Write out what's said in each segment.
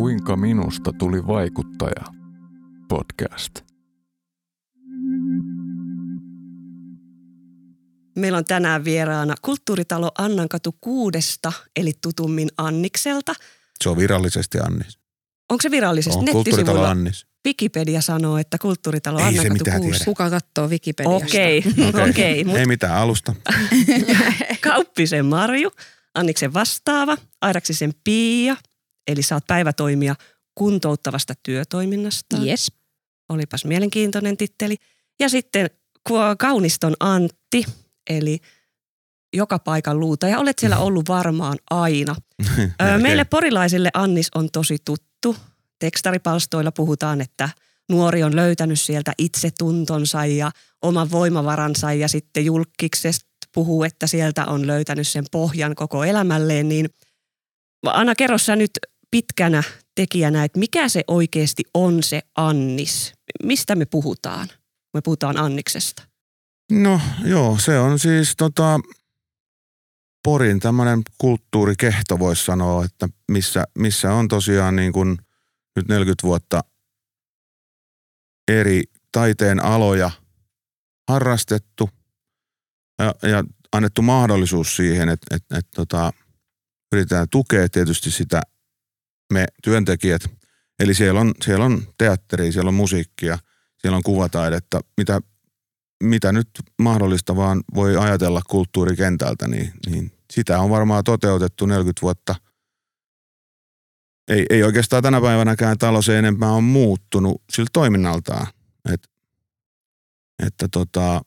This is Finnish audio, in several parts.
Kuinka minusta tuli vaikuttaja? Podcast. Meillä on tänään vieraana kulttuuritalo Annankatu kuudesta, eli tutummin Annikselta. Se on virallisesti Annis. Onko se virallisesti On kulttuuritalo? Annis. Wikipedia sanoo, että kulttuuritalo Ei se Annankatu mitään 6. tiedä. Kuka katsoo Wikipediasta? Okei, okei. Ei mitään alusta. Kauppisen Marju, Anniksen vastaava, Airaksisen Pia, eli saat päivätoimia kuntouttavasta työtoiminnasta. Yes. Olipas mielenkiintoinen titteli. Ja sitten Kauniston Antti, eli joka paikan luuta. Ja olet siellä ollut varmaan aina. Meille porilaisille Annis on tosi tuttu. Tekstaripalstoilla puhutaan, että nuori on löytänyt sieltä itsetuntonsa ja oman voimavaransa ja sitten julkiksesta puhuu, että sieltä on löytänyt sen pohjan koko elämälleen. Niin Anna, kerro sä nyt pitkänä tekijänä, että mikä se oikeasti on se Annis? Mistä me puhutaan? Me puhutaan Anniksesta. No joo, se on siis tota, Porin tämmöinen kulttuurikehto voisi sanoa, että missä, missä on tosiaan niin kuin nyt 40 vuotta eri taiteen aloja harrastettu ja, ja annettu mahdollisuus siihen, että, että, että tota, yritetään tukea tietysti sitä me työntekijät. Eli siellä on, siellä on teatteria, siellä on musiikkia, siellä on kuvataidetta, mitä mitä nyt mahdollista vaan voi ajatella kulttuurikentältä, niin, niin sitä on varmaan toteutettu 40 vuotta. Ei, ei oikeastaan tänä päivänäkään talo se enempää on muuttunut sillä toiminnaltaan. Et, että tota,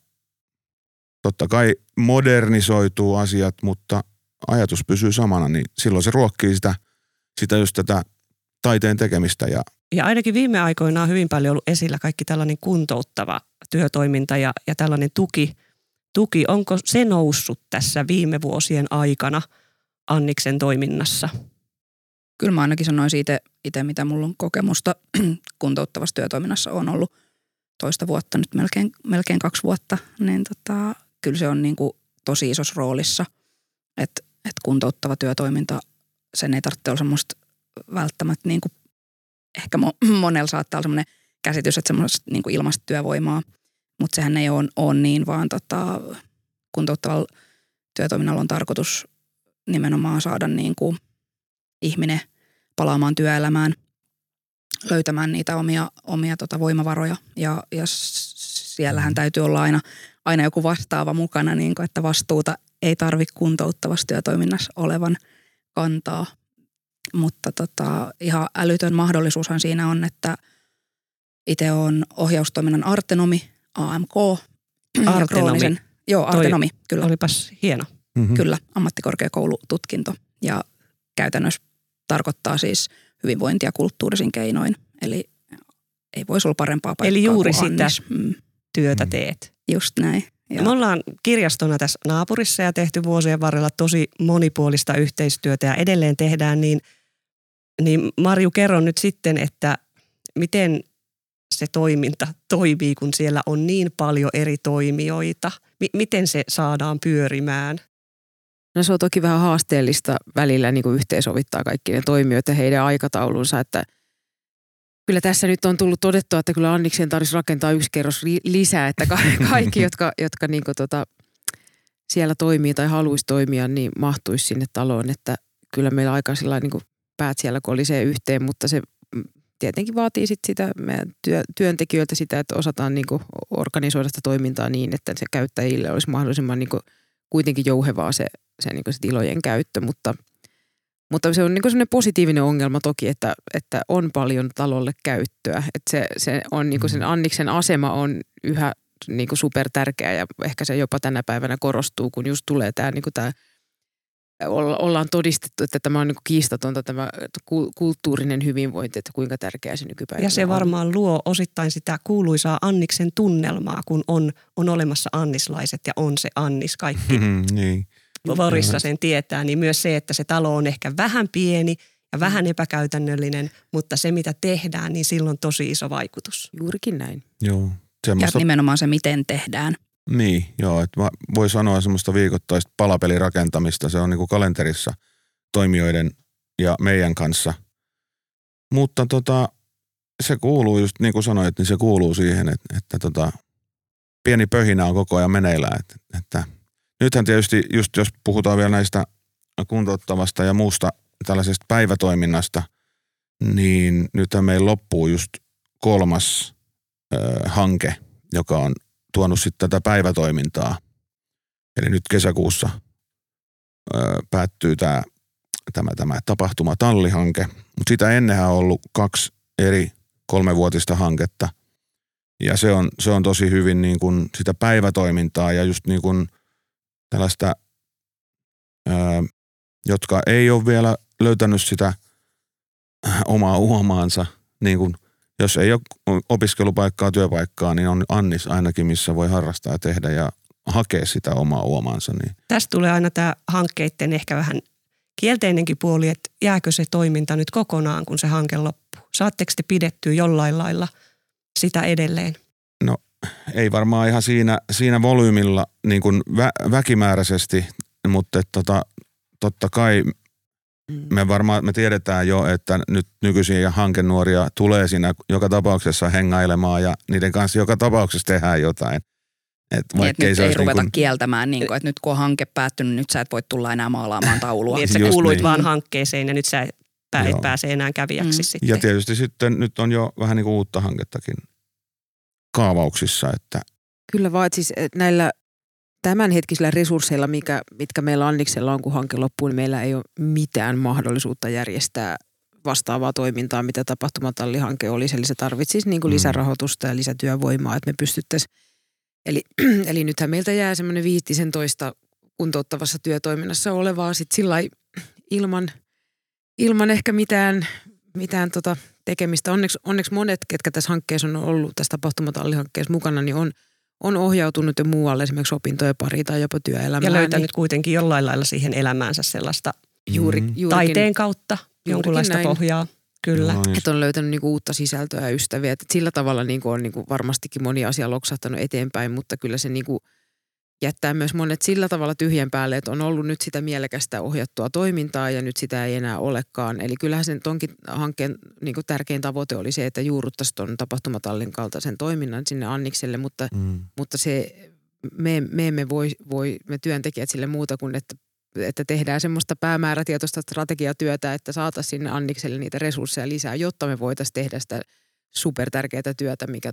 totta kai modernisoituu asiat, mutta ajatus pysyy samana, niin silloin se ruokkii sitä, sitä just tätä taiteen tekemistä ja Ja ainakin viime aikoina on hyvin paljon ollut esillä kaikki tällainen kuntouttava työtoiminta ja, ja tällainen tuki, tuki. Onko se noussut tässä viime vuosien aikana Anniksen toiminnassa? Kyllä mä ainakin sanoisin itse, itse mitä mulla on kokemusta kuntouttavassa työtoiminnassa on ollut toista vuotta, nyt melkein, melkein kaksi vuotta, niin tota, kyllä se on niin kuin tosi isossa roolissa, että et kuntouttava työtoiminta, sen ei tarvitse olla semmoista välttämättä niin kuin, ehkä mo- monella saattaa olla semmoinen käsitys, että semmoista niin kuin ilmaista työvoimaa, mutta sehän ei ole, ole niin, vaan tota, kuntouttavalla työtoiminnalla on tarkoitus nimenomaan saada niin kuin ihminen palaamaan työelämään, löytämään niitä omia, omia tota voimavaroja. Ja, ja siellähän täytyy olla aina, aina joku vastaava mukana, niin kuin, että vastuuta ei tarvitse kuntouttavassa työtoiminnassa olevan kantaa. Mutta tota, ihan älytön mahdollisuushan siinä on, että itse on ohjaustoiminnan artenomi, AMK. Artenomi. Joo, Toi artenomi, kyllä. Olipas hieno. mm-hmm. Kyllä, ammattikorkeakoulututkinto ja käytännössä tarkoittaa siis hyvinvointia kulttuurisin keinoin. Eli ei voisi olla parempaa paikkaa Eli juuri kuin sitä. Annis. Mm, Työtä Mm. teet. just näin. Ja Me ollaan kirjastona tässä naapurissa ja tehty vuosien varrella tosi monipuolista yhteistyötä ja edelleen tehdään, niin, niin Marju kerro nyt sitten, että miten se toiminta toimii, kun siellä on niin paljon eri toimijoita. M- miten se saadaan pyörimään? No se on toki vähän haasteellista välillä niin kuin yhteensovittaa kaikki ne toimijoita heidän aikataulunsa, että kyllä tässä nyt on tullut todettua, että kyllä Anniksen tarvitsisi rakentaa yksi kerros lisää, että ka- kaikki, jotka, jotka niin kuin tota, siellä toimii tai haluaisi toimia, niin mahtuisi sinne taloon, että kyllä meillä aika sillä niin kuin päät siellä kolisee yhteen, mutta se tietenkin vaatii sit sitä meidän työ, työntekijöiltä sitä, että osataan niin kuin organisoida sitä toimintaa niin, että se käyttäjille olisi mahdollisimman niin kuin kuitenkin jouhevaa se, se, niin kuin se tilojen käyttö, mutta, mutta se on niin sellainen positiivinen ongelma toki, että, että on paljon talolle käyttöä. Että se, se on niin sen Anniksen asema on yhä niin kuin super tärkeä ja ehkä se jopa tänä päivänä korostuu, kun just tulee tämä, niin tämä olla- ollaan todistettu, että tämä on niin kiistatonta tämä ku- kulttuurinen hyvinvointi, että kuinka tärkeää se nykypäivänä Ja se on. varmaan luo osittain sitä kuuluisaa Anniksen tunnelmaa, kun on, on olemassa annislaiset ja on se Annis. Kaikki Mm, niin. Vorissa sen tietää, niin myös se, että se talo on ehkä vähän pieni ja vähän epäkäytännöllinen, mutta se mitä tehdään, niin silloin on tosi iso vaikutus. Juurikin näin. Joo. ja Semmoista, nimenomaan se, miten tehdään. niin, joo, että mä voi sanoa semmoista viikoittaista palapelirakentamista. Se on niinku kalenterissa toimijoiden ja meidän kanssa. Mutta tota, se kuuluu just niin kuin sanoit, niin se kuuluu siihen, että, että tota, pieni pöhinä on koko ajan meneillään. Että, että nythän tietysti just jos puhutaan vielä näistä kuntouttavasta ja muusta tällaisesta päivätoiminnasta, niin nythän meillä loppuu just kolmas ö, hanke, joka on tuonut sitten tätä päivätoimintaa. Eli nyt kesäkuussa ö, päättyy tämä, tämä, tämä tapahtuma-tallihanke, mutta sitä ennenhän on ollut kaksi eri kolmevuotista hanketta. Ja se on, se on tosi hyvin niin kuin sitä päivätoimintaa ja just niin kuin tällaista, ää, jotka ei ole vielä löytänyt sitä omaa uomaansa, niin kuin jos ei ole opiskelupaikkaa, työpaikkaa, niin on Annis ainakin, missä voi harrastaa ja tehdä ja hakea sitä omaa uomaansa. Niin. Tästä tulee aina tämä hankkeiden ehkä vähän kielteinenkin puoli, että jääkö se toiminta nyt kokonaan, kun se hanke loppuu. Saatteko te pidettyä jollain lailla sitä edelleen? No ei varmaan ihan siinä, siinä volyymilla niin kuin vä, väkimääräisesti, mutta tota, totta kai me varmaan me tiedetään jo, että nyt nykyisiä hankenuoria tulee siinä joka tapauksessa hengailemaan ja niiden kanssa joka tapauksessa tehdään jotain. Et niin, että nyt ei, ei ruveta niin kuin... kieltämään, niin kuin, että nyt kun on hanke päättynyt, nyt sä et voi tulla enää maalaamaan taulua. niin, että sä kuuluit niin. vaan hankkeeseen ja nyt sä et pääse enää kävijäksi mm. sitten. Ja tietysti sitten nyt on jo vähän niin kuin uutta hankettakin kaavauksissa. Että... Kyllä vaan, että siis näillä tämänhetkisillä resursseilla, mikä, mitkä meillä Anniksella on, kun hanke loppuu, niin meillä ei ole mitään mahdollisuutta järjestää vastaavaa toimintaa, mitä tapahtumatallihanke olisi. Eli se tarvitsisi niin kuin mm. lisärahoitusta ja lisätyövoimaa, että me pystyttäisiin. Eli, eli nythän meiltä jää semmoinen viittisen toista kuntouttavassa työtoiminnassa olevaa sit sillä ilman, ilman ehkä mitään, mitään tota tekemistä. Onneksi, onneksi monet, ketkä tässä hankkeessa on ollut, tässä tapahtumatallihankkeessa mukana, niin on, on ohjautunut jo muualle esimerkiksi opintojen pari tai jopa työelämään. Ja löytänyt niin, kuitenkin jollain lailla siihen elämäänsä sellaista juuri, mm. juurikin, taiteen kautta jonkunlaista näin. pohjaa. Kyllä. No, että on löytänyt niinku uutta sisältöä ja ystäviä. Et sillä tavalla niinku on niinku varmastikin moni asia loksahtanut eteenpäin, mutta kyllä se niinku – jättää myös monet sillä tavalla tyhjän päälle, että on ollut nyt sitä mielekästä ohjattua toimintaa ja nyt sitä ei enää olekaan. Eli kyllähän sen tonkin hankkeen niin tärkein tavoite oli se, että juuruttaisiin tuon tapahtumatallin kaltaisen toiminnan sinne Annikselle, mutta, mm. mutta se, me, me emme voi, voi, me työntekijät sille muuta kuin, että että tehdään semmoista päämäärätietoista strategiatyötä, että saataisiin sinne Annikselle niitä resursseja lisää, jotta me voitaisiin tehdä sitä supertärkeää työtä, mikä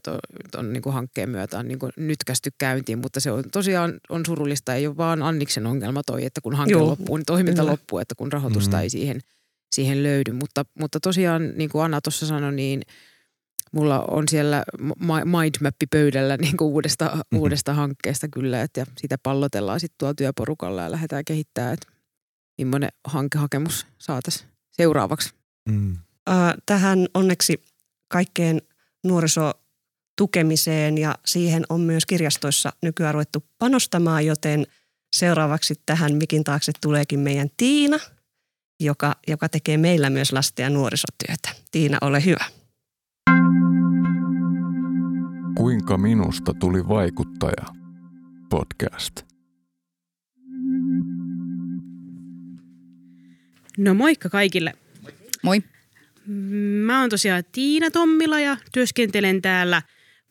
tuon niin hankkeen myötä on niin kuin nytkästy käyntiin, mutta se on tosiaan on surullista, ei ole vaan Anniksen ongelma toi, että kun hanke Joo. loppuu, niin toiminta Kyllä. loppuu, että kun rahoitusta mm. ei siihen, siihen löydy. Mutta, mutta tosiaan, niin kuin Anna tuossa sanoi, niin mulla on siellä mindmappi pöydällä niin kuin uudesta, mm-hmm. uudesta hankkeesta kyllä, että ja sitä pallotellaan sitten tuolla työporukalla ja lähdetään kehittämään, että millainen hankehakemus saataisiin seuraavaksi. Mm. tähän onneksi kaikkeen nuorisotukemiseen ja siihen on myös kirjastoissa nykyään ruvettu panostamaan, joten seuraavaksi tähän mikin taakse tuleekin meidän Tiina, joka, joka tekee meillä myös lasten ja nuorisotyötä. Tiina, ole hyvä. Kuinka minusta tuli vaikuttaja? Podcast. No moikka kaikille. Moi. Mä oon tosiaan Tiina Tommila ja työskentelen täällä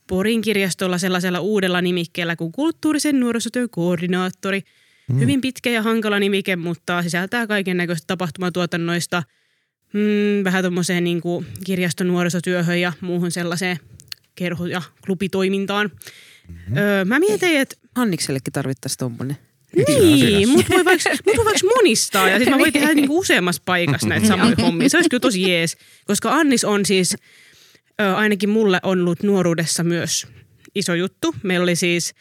Porin kirjastolla sellaisella uudella nimikkeellä kuin kulttuurisen nuorisotyön koordinaattori. Mm. Hyvin pitkä ja hankala nimike, mutta sisältää kaiken näköistä tapahtumatuotannoista mm, vähän tuommoiseen niin kirjaston nuorisotyöhön ja muuhun sellaiseen kerho- ja klubitoimintaan. Mm-hmm. Öö, mä mietin, että... Hanniksellekin tarvittaisiin tuommoinen. Niin, mutta voi vaikka, mut voi vaikka monistaa ja sitten mä voin tehdä niinku useammassa paikassa näitä samoja hommia. Se olisi kyllä tosi jees, koska Annis on siis, ö, ainakin mulle on ollut nuoruudessa myös iso juttu. Meillä oli siis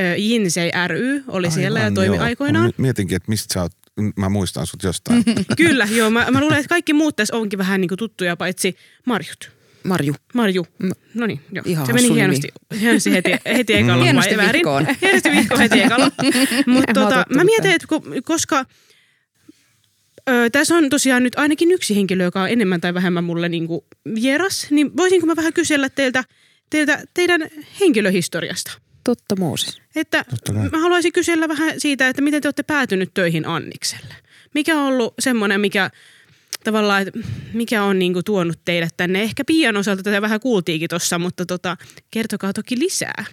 ö, Jinsei ry, oli Aivan, siellä ja toimi joo. aikoinaan. Mietinkin, että mistä sä oot, mä muistan sut jostain. kyllä, joo. Mä, mä luulen, että kaikki muut tässä onkin vähän niinku tuttuja, paitsi Marjut. Marju. Marju. No niin, joo. Ihan se meni hienosti, hienosti heti, heti ekalla. Hienosti vihkoon. Hienosti vihkoon heti ekalla. Mutta tota, mä mietin, että koska ö, tässä on tosiaan nyt ainakin yksi henkilö, joka on enemmän tai vähemmän mulle niinku vieras, niin voisinko mä vähän kysellä teiltä, teiltä teidän henkilöhistoriasta? Totta Mooses. Että Totta mä haluaisin kysellä vähän siitä, että miten te olette päätynyt töihin Annikselle. Mikä on ollut semmoinen, mikä tavallaan, että mikä on niinku tuonut teidät tänne. Ehkä Pian osalta tätä vähän kuultiinkin tuossa, mutta tota, kertokaa toki lisää.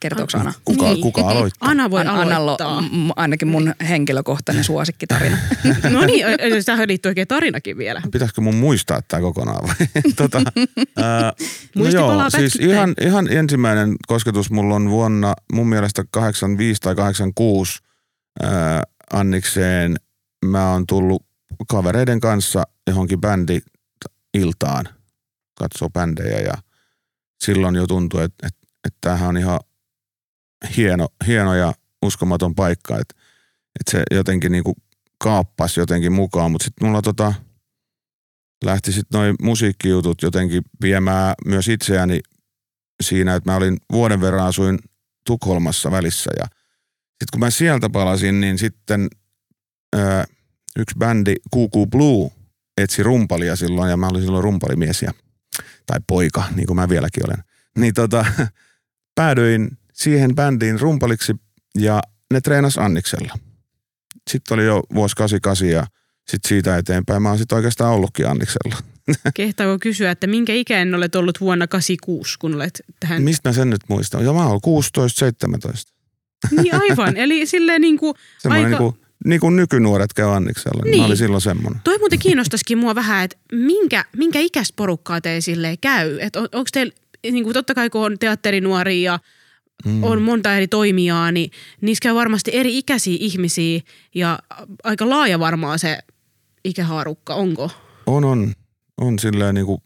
Kertooko Anna? Kuka, Niin. kuka aloittaa? Anna voi An- Annalla aloittaa. on m- ainakin mun henkilökohtainen suosikkitarina. No niin, tähän liittyy oikein tarinakin vielä. Pitäisikö mun muistaa tämä kokonaan vai? tota, ää, no Muisti joo, palaa siis ihan, ihan ensimmäinen kosketus mulla on vuonna mun mielestä 85 tai 86 ää, Annikseen. Mä oon tullut kavereiden kanssa johonkin bändi iltaan katsoo bändejä ja silloin jo tuntui, että, että, että tämähän on ihan hieno, hieno ja uskomaton paikka, että, että se jotenkin niinku kaappasi jotenkin mukaan, mutta sitten mulla tota, lähti sitten noin musiikkijutut jotenkin viemään myös itseäni siinä, että mä olin vuoden verran asuin Tukholmassa välissä ja sitten kun mä sieltä palasin, niin sitten ö, yksi bändi QQ Blue etsi rumpalia silloin ja mä olin silloin rumpalimies ja, tai poika, niin kuin mä vieläkin olen. Niin tota, päädyin siihen bändiin rumpaliksi ja ne treenas Anniksella. Sitten oli jo vuosi 88 ja sitten siitä eteenpäin mä oon sitten oikeastaan ollutkin Anniksella. Kehtaako kysyä, että minkä ikäinen olet ollut vuonna 86, kun olet tähän... Mistä mä sen nyt muistan? Ja mä oon 16-17. Niin aivan, eli silleen niin kuin, Aika- niin kuin, niin kuin nykynuoret käy Anniksella. Niin. Mä olin silloin semmoinen. toi muuten kiinnostaisikin mua vähän, että minkä, minkä ikäistä porukkaa teille silleen käy? Että on, onko teillä, niin kuin totta kai kun on teatterinuoria ja Mm. on monta eri toimijaa, niin niissä käy varmasti eri ikäisiä ihmisiä ja aika laaja varmaan se ikähaarukka, onko? On, on. On silleen niin kuin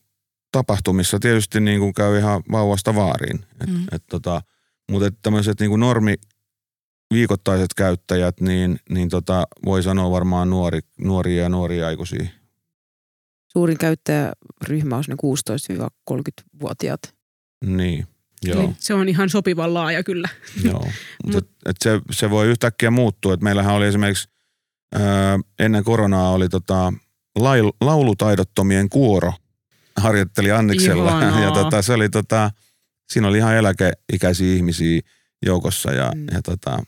tapahtumissa tietysti niin kuin käy ihan vauvasta vaariin. Et, Mm. et tota, mutta tämmöiset niin kuin normi viikoittaiset käyttäjät, niin, niin tota, voi sanoa varmaan nuori, nuoria ja nuoria aikuisia. Suurin käyttäjäryhmä on ne 16-30-vuotiaat. Niin, joo. Eli Se on ihan sopivan laaja kyllä. Joo, mutta et, et se, se voi yhtäkkiä muuttua. Et meillähän oli esimerkiksi ö, ennen koronaa oli tota, lail, laulutaidottomien kuoro harjoitteli Anniksella. Ihanaa. Ja tota, se oli tota, siinä oli ihan eläkeikäisiä ihmisiä joukossa ja, Mm. ja tota,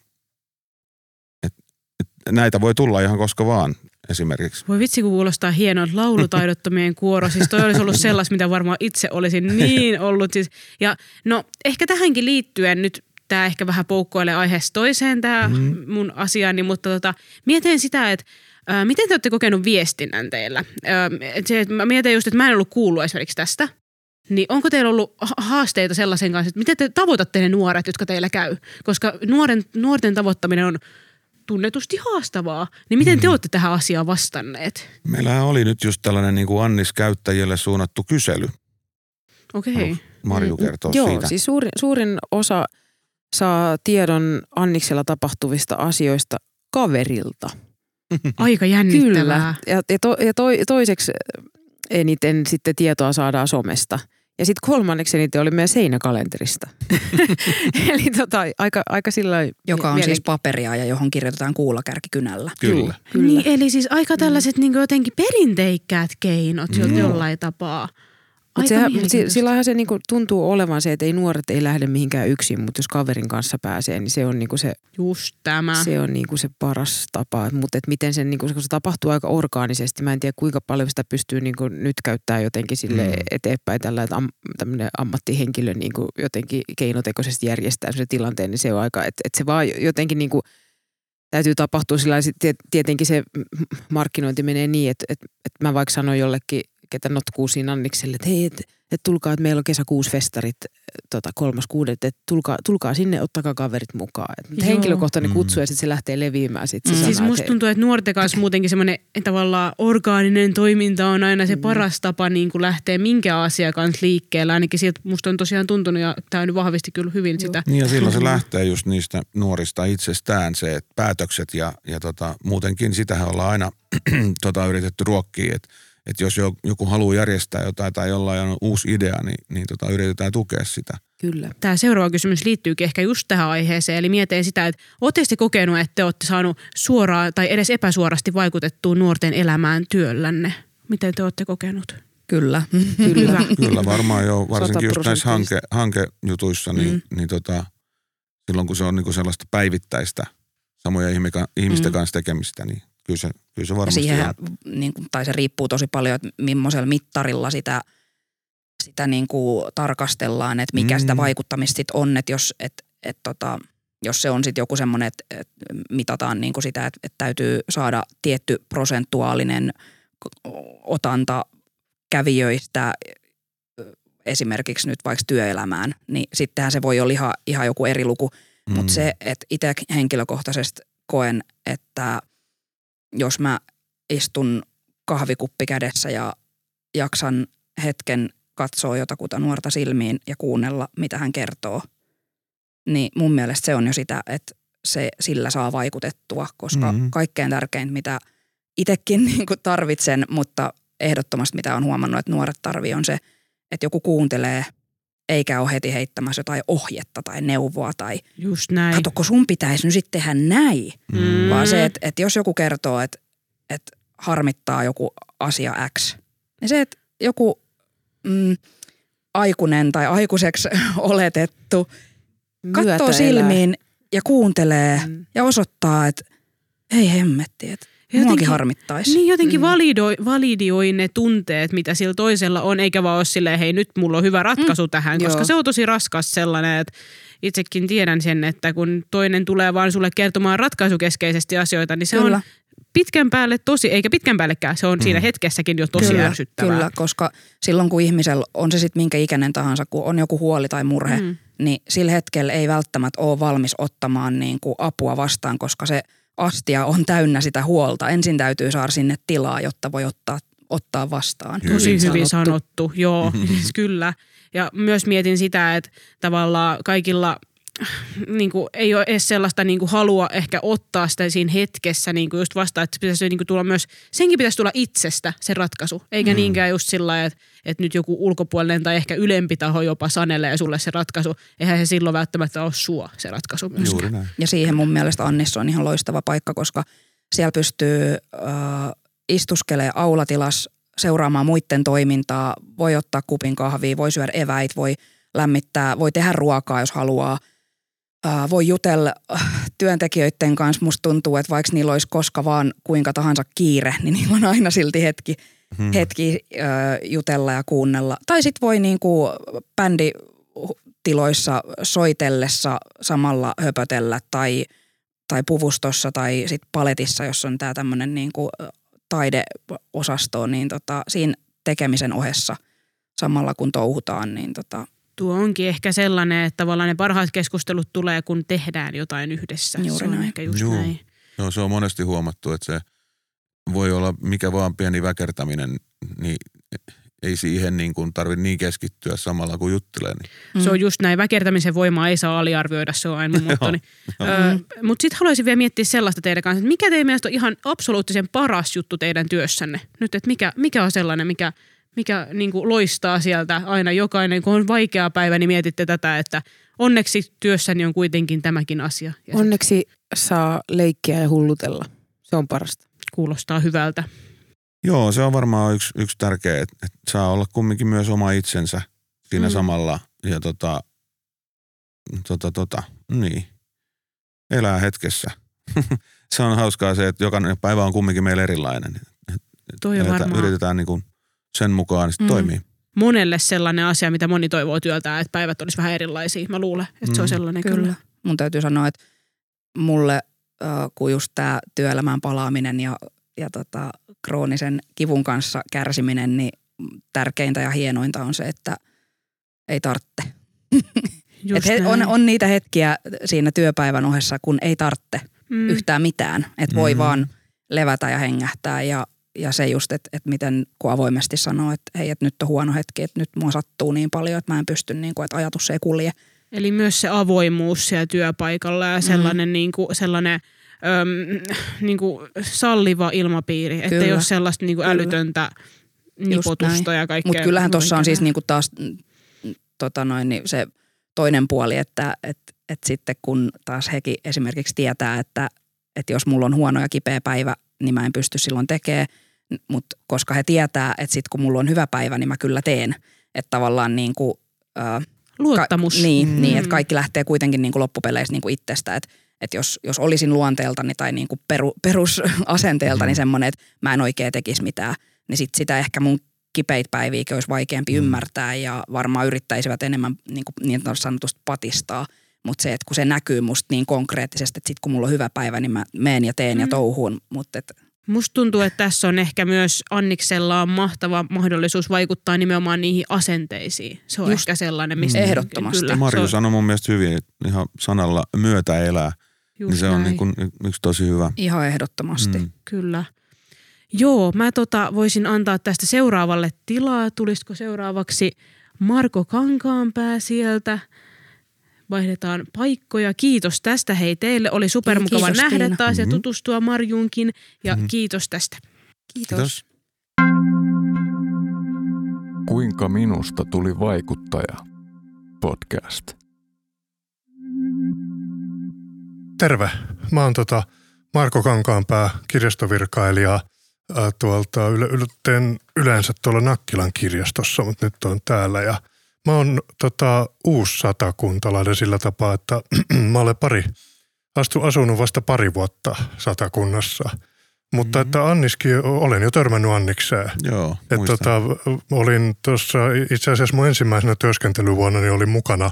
näitä voi tulla ihan koska vaan esimerkiksi. Voi vitsi, kun kuulostaa hienoa, laulutaidottomien kuoro. Siis toi olisi ollut sellaista, mitä varmaan itse olisin niin ollut. Siis, ja no ehkä tähänkin liittyen nyt tämä ehkä vähän poukkoilee aiheesta toiseen tämä Mhm. mun asiani, mutta tota, mietin sitä, että ää, miten te olette kokenut viestinnän teillä? Ää, et se, että mä mietin just, että mä en ollut kuullut esimerkiksi tästä. Niin onko teillä ollut ha- haasteita sellaisen kanssa, että miten te tavoitatte ne nuoret, jotka teillä käy? Koska nuoren, nuorten tavoittaminen on tunnetusti haastavaa. Niin miten te olette tähän asiaan vastanneet? Meillähän oli nyt just tällainen niin kuin Annis-käyttäjille suunnattu kysely. Okei. Haluatko Marju Mm, kertoa Joo, siitä? siis suurin, suurin osa saa tiedon Anniksella tapahtuvista asioista kaverilta. Aika jännittävää. Kyllä. Ja, ja, to, ja to, toiseksi eniten sitten tietoa saadaan somesta. Ja sitten kolmanneksi eniten oli meidän seinäkalenterista. Eli tota, aika, aika sillä Joka on mielen- siis paperia ja johon kirjoitetaan kuulakärki kynällä. Kyllä. Kyllä. Niin, eli siis aika tällaiset niin jotenkin perinteikkäät keinot mm. Jollain tapaa. Mutta sillähän se niinku tuntuu olevan se, että ei nuoret ei lähde mihinkään yksin, mutta jos kaverin kanssa pääsee, niin se on niinku se, Just tämä. se, on niinku se paras tapa. Mutta miten sen, niinku, kun se tapahtuu aika orgaanisesti, mä en tiedä kuinka paljon sitä pystyy niinku nyt käyttää jotenkin sille Mm. eteenpäin tällä, että am, tämmöinen ammattihenkilö niinku jotenkin keinotekoisesti järjestää sen tilanteen, niin se on aika, että et se vaan jotenkin niinku, täytyy tapahtua sillä tietenkin se markkinointi menee niin, että, että, että mä vaikka sanon jollekin, ketä notkuu siinä Annikselle, että hei, että, että tulkaa, että meillä on kesäkuusi festarit, tota, kolmas kuudet, että tulkaa, tulkaa sinne, ottakaa kaverit mukaan. Et Joo. henkilökohtainen Mm. kutsu ja sitten se lähtee leviämään. Sit se Mm. sana, Siis musta tuntuu, että nuorten kanssa muutenkin semmoinen tavallaan orgaaninen toiminta on aina se paras tapa niin kuin lähteä minkä asian kanssa liikkeelle. Ainakin sieltä musta on tosiaan tuntunut ja tämä nyt vahvisti kyllä hyvin sitä. Niin ja silloin se Kyllä. lähtee just niistä nuorista itsestään se että päätökset ja, ja tota, muutenkin sitähän ollaan aina tota, yritetty ruokkia, että et jos jo- joku haluaa järjestää jotain tai jollain on uusi idea, niin, niin tota, yritetään tukea sitä. Kyllä. Tämä seuraava kysymys liittyykin ehkä just tähän aiheeseen. Eli mietin sitä, että oletteko te kokenut, että te olette saanut suoraan tai edes epäsuorasti vaikutettua nuorten elämään työllänne? Miten te olette kokenut? Kyllä. Kyllä. Kyllä varmaan jo, varsinkin just näissä hanke, hankejutuissa, niin, Mm. niin tota, silloin kun se on niinku sellaista päivittäistä samoja ihmika- ihmisten Mm. kanssa tekemistä, niin kyllä se, kyllä se varmasti siihen, niin kuin, tai se riippuu tosi paljon, että millaisella mittarilla sitä, sitä niin kuin tarkastellaan, että mikä Mm. sitä vaikuttamista sit on, että jos, et, et, tota, jos se on sitten joku semmoinen, että et mitataan niin kuin sitä, että et täytyy saada tietty prosentuaalinen otanta kävijöistä esimerkiksi nyt vaikka työelämään, niin sittenhän se voi olla ihan, ihan joku eri luku. Mm. Mutta se, että itse henkilökohtaisesti koen, että jos mä istun kahvikuppi kädessä ja jaksan hetken katsoa jotakuta nuorta silmiin ja kuunnella, mitä hän kertoo, niin mun mielestä se on jo sitä, että se sillä saa vaikutettua, koska Mhm. mm-hmm. kaikkein tärkeintä, mitä itsekin niin tarvitsen, mutta ehdottomasti mitä on huomannut, että nuoret tarvii on se, että joku kuuntelee eikä ole heti heittämässä jotain ohjetta tai neuvoa tai Just näin. kato, kun sun pitäisi nyt sitten tehdä näin. Mm. Vaan se, että, että jos joku kertoo, että, että harmittaa joku asia X, niin se, että joku mm, aikuinen tai aikuiseksi oletettu katsoo silmiin ja kuuntelee Mm. ja osoittaa, että ei hemmetti, että Jotenkin- muakin harmittaisi. Niin jotenkin Mm. validoi, validioi ne tunteet, mitä sillä toisella on, eikä vaan ole silleen, hei nyt mulla on hyvä ratkaisu mm. tähän, koska Joo. se on tosi raskas sellainen, että itsekin tiedän sen, että kun toinen tulee vaan sulle kertomaan ratkaisukeskeisesti asioita, niin se Kyllä. on pitkän päälle tosi, eikä pitkän päällekään, se on mm. siinä hetkessäkin jo tosi kyllä, ärsyttävää. Kyllä, koska silloin kun ihmisellä on se sitten minkä ikäinen tahansa, kun on joku huoli tai murhe, Mm. mm. niin sillä hetkellä ei välttämättä ole valmis ottamaan niin kuin apua vastaan, koska se astia on täynnä sitä huolta. Ensin täytyy saada sinne tilaa, jotta voi ottaa, ottaa vastaan. Hyvin Tosi hyvin sanottu. sanottu, joo, kyllä. Ja myös mietin sitä, että tavallaan kaikilla niin kuin, ei ole edes sellaista niin kuin, halua ehkä ottaa sitä siinä hetkessä niin kuin just vastaan, että pitäisi niin kuin, tulla myös, senkin pitäisi tulla itsestä se ratkaisu, eikä mm. niinkään just sillä lailla, että, että nyt joku ulkopuolinen tai ehkä ylempi taho jopa sanelee sulle se ratkaisu. Eihän se silloin välttämättä ole sua se ratkaisu myöskään. Juuri näin. Ja siihen mun mielestä Annissa on ihan loistava paikka, koska siellä pystyy äh, istuskelemaan aulatilas, seuraamaan muiden toimintaa, voi ottaa kupin kahvia, voi syödä eväit, voi lämmittää, voi tehdä ruokaa, jos haluaa. Äh, voi jutella äh, työntekijöiden kanssa. Musta tuntuu, että vaikka niillä olisi koska vaan kuinka tahansa kiire, niin niillä on aina silti hetki, Hmm. hetki äh, jutella ja kuunnella. Tai sitten voi niinku bänditiloissa soitellessa samalla höpötellä tai, tai puvustossa tai sitten paletissa, jos on tämä tämmöinen niinku taideosasto, niin tota, siinä tekemisen ohessa samalla kun touhutaan, niin tota, Tuo onkin ehkä sellainen, että tavallaan ne parhaat keskustelut tulee, kun tehdään jotain yhdessä. Juuri se on näin. ehkä just Juu. näin. Joo, se on monesti huomattu, että se voi olla mikä vaan pieni väkertäminen, niin ei siihen niin kuin tarvitse niin keskittyä samalla kuin juttelee. Niin. Mm. Se on just näin. Väkertämisen voimaa ei saa aliarvioida, se on aina mun mottoni. öö, Mutta sitten haluaisin vielä miettiä sellaista teidän kanssa, että mikä teidän mielestä on ihan absoluuttisen paras juttu teidän työssänne? Nyt, että mikä, mikä on sellainen, mikä, mikä niin kuin loistaa sieltä aina jokainen, kun on vaikea päivä, niin mietitte tätä, että onneksi työssäni on kuitenkin tämäkin asia. Ja Onneksi saa leikkiä ja hullutella. Se on parasta. kuulostaa hyvältä. Joo, se on varmaan yksi, yksi tärkeä, että, että saa olla kumminkin myös oma itsensä siinä Mm. samalla. Ja tota, tota, tota, niin, elää hetkessä. se on hauskaa se, että jokainen päivä on kumminkin meillä erilainen. Toi on varmaan yritetään niin kuin sen mukaan, niin sitten Mm. mm. toimii. monelle sellainen asia, mitä moni toivoo työltään, että päivät olisi vähän erilaisia. Mä luulen, että se on Mm. sellainen kyllä. Kyllä. Mun täytyy sanoa, että mulle, kun just tämä työelämään palaaminen ja, ja tota, kroonisen kivun kanssa kärsiminen, niin tärkeintä ja hienointa on se, että ei tarvitse. Just Et he, on, on niitä hetkiä siinä työpäivän ohessa, kun ei tarvitse Mm. yhtään mitään. Että voi Mhm. vaan levätä ja hengähtää ja, ja se just, että et miten kun avoimesti sanoo, että hei, että nyt on huono hetki, että nyt mua sattuu niin paljon, että mä en pysty, niin kuin, että ajatus ei kulje. Eli myös se avoimuus siellä työpaikalla ja sellainen, mm. niin kuin, sellainen öm, niin kuin salliva ilmapiiri, että ei ole sellaista niin kuin Kyllä. älytöntä nipotusta ja kaikkea. Mutta kyllähän tuossa on siis niinku taas mm, tota noin, niin se toinen puoli, että et, et sitten kun taas hekin esimerkiksi tietää, että et jos mulla on huono ja kipeä päivä, niin mä en pysty silloin tekemään. Mutta koska he tietää, että sitten kun mulla on hyvä päivä, niin mä kyllä teen. Että tavallaan niin kuin, äh, Luottamus. Ka- niin, Mm. niin, että kaikki lähtee kuitenkin niin kuin loppupeleissä niin kuin itsestä. Että Että jos, jos olisin luonteeltani tai niin kuin peru, perusasenteeltani mm. semmoinen, että mä en oikein tekisi mitään, niin sit sitä ehkä mun kipeitä päiviäkin olisi vaikeampi mm. ymmärtää ja varmaan yrittäisivät enemmän niin, kuin, niin sanotusti patistaa. Mutta se, että kun se näkyy musta niin konkreettisesti, että sit kun mulla on hyvä päivä, niin mä meen ja teen mm. ja touhuun. Mutta et... Musta tuntuu, että tässä on ehkä myös Anniksella on mahtava mahdollisuus vaikuttaa nimenomaan niihin asenteisiin. Se on Just, ehkä sellainen, mistä... Mm. Ehdottomasti. Kyllä, Marju on... sanoi mun mielestä hyvin, että ihan sanalla myötä elää. Just niin se näin. on niin kuin yksi tosi hyvä. Ihan ehdottomasti. Mm. Kyllä. Joo, mä tota voisin antaa tästä seuraavalle tilaa. Tulisiko seuraavaksi Marko Kankaanpää sieltä? Vaihdetaan paikkoja. Kiitos tästä hei teille. Oli supermukava kiitos, nähdä Tiina. taas ja mm-hmm. tutustua Marjunkin. Ja mm-hmm. kiitos tästä. Kiitos. kiitos. Kuinka minusta tuli vaikuttaja? Podcast. Terve. Mä oon tota Marko Kankaanpää, kirjastovirkailija – tuolta yle, yle, yleensä tuolla Nakkilan kirjastossa, mutta nyt on täällä ja mä oon tota, uusi satakuntalainen sillä tapaa, että mä olen pari, astu, asunut vasta pari vuotta satakunnassa. Mutta mm-hmm. että Anniskin, olen jo törmännyt Annikseen. Joo, että tota, olin tuossa, itse asiassa mun ensimmäisenä työskentelyvuonna niin olin mukana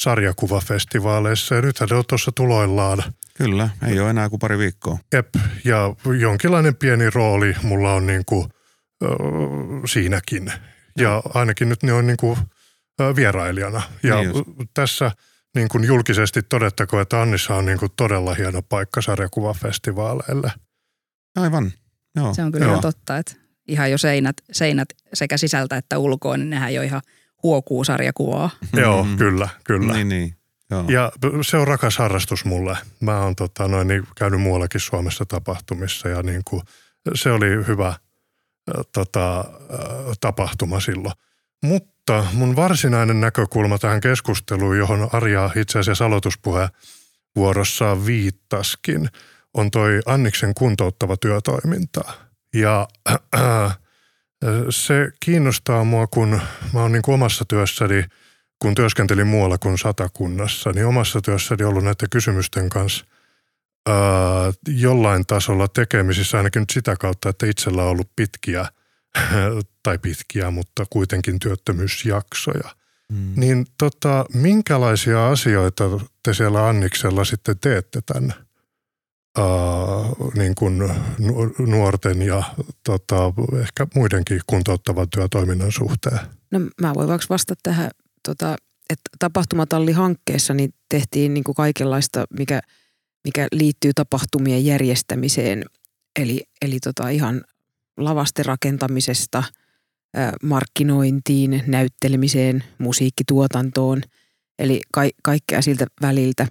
sarjakuvafestivaaleissa ja nythän ne on tuossa tuloillaan – Kyllä, ei ole enää kuin pari viikkoa. Jep, ja jonkinlainen pieni rooli mulla on niin kuin, äh, siinäkin. Ja ainakin nyt ne on niin kuin, vierailijana. Ja niin tässä niin kuin julkisesti todettakoon, että Annissa on niin kuin todella hieno paikka sarjakuvafestivaaleille. Aivan, joo. Se on kyllä joo. totta, että ihan jo seinät, seinät sekä sisältä että ulkoa, niin nehän jo ihan huokuu sarjakuvaa. Joo, mm-hmm. kyllä, kyllä. Niin, niin. Joo. Ja se on rakas harrastus mulle. Mä oon tota, noin, niin, käynyt muuallakin Suomessa tapahtumissa ja niin kuin, se oli hyvä tota, tapahtuma silloin. Mutta mun varsinainen näkökulma tähän keskusteluun, johon Arja itse asiassa aloituspuhe vuorossaan viittaskin, on toi Anniksen kuntouttava työtoiminta. Ja äh, se kiinnostaa mua, kun mä oon niin omassa työssäni – kun työskentelin muualla kuin satakunnassa, niin omassa työssäni ollut näiden kysymysten kanssa ää, jollain tasolla tekemisissä, ainakin nyt sitä kautta, että itsellä on ollut pitkiä, tai pitkiä, mutta kuitenkin työttömyysjaksoja. Hmm. Niin tota, minkälaisia asioita te siellä Anniksella sitten teette tämän Uh, niin kuin nuorten ja tota, ehkä muidenkin kuntouttavan työtoiminnan suhteen? No mä voin vaikka vastata tähän tota, että tapahtumatallihankkeessa niin tehtiin niin kuin kaikenlaista, mikä, mikä liittyy tapahtumien järjestämiseen. Eli, eli tota ihan lavasterakentamisesta markkinointiin, näyttelemiseen, musiikkituotantoon, eli ka- kaikkea siltä väliltä.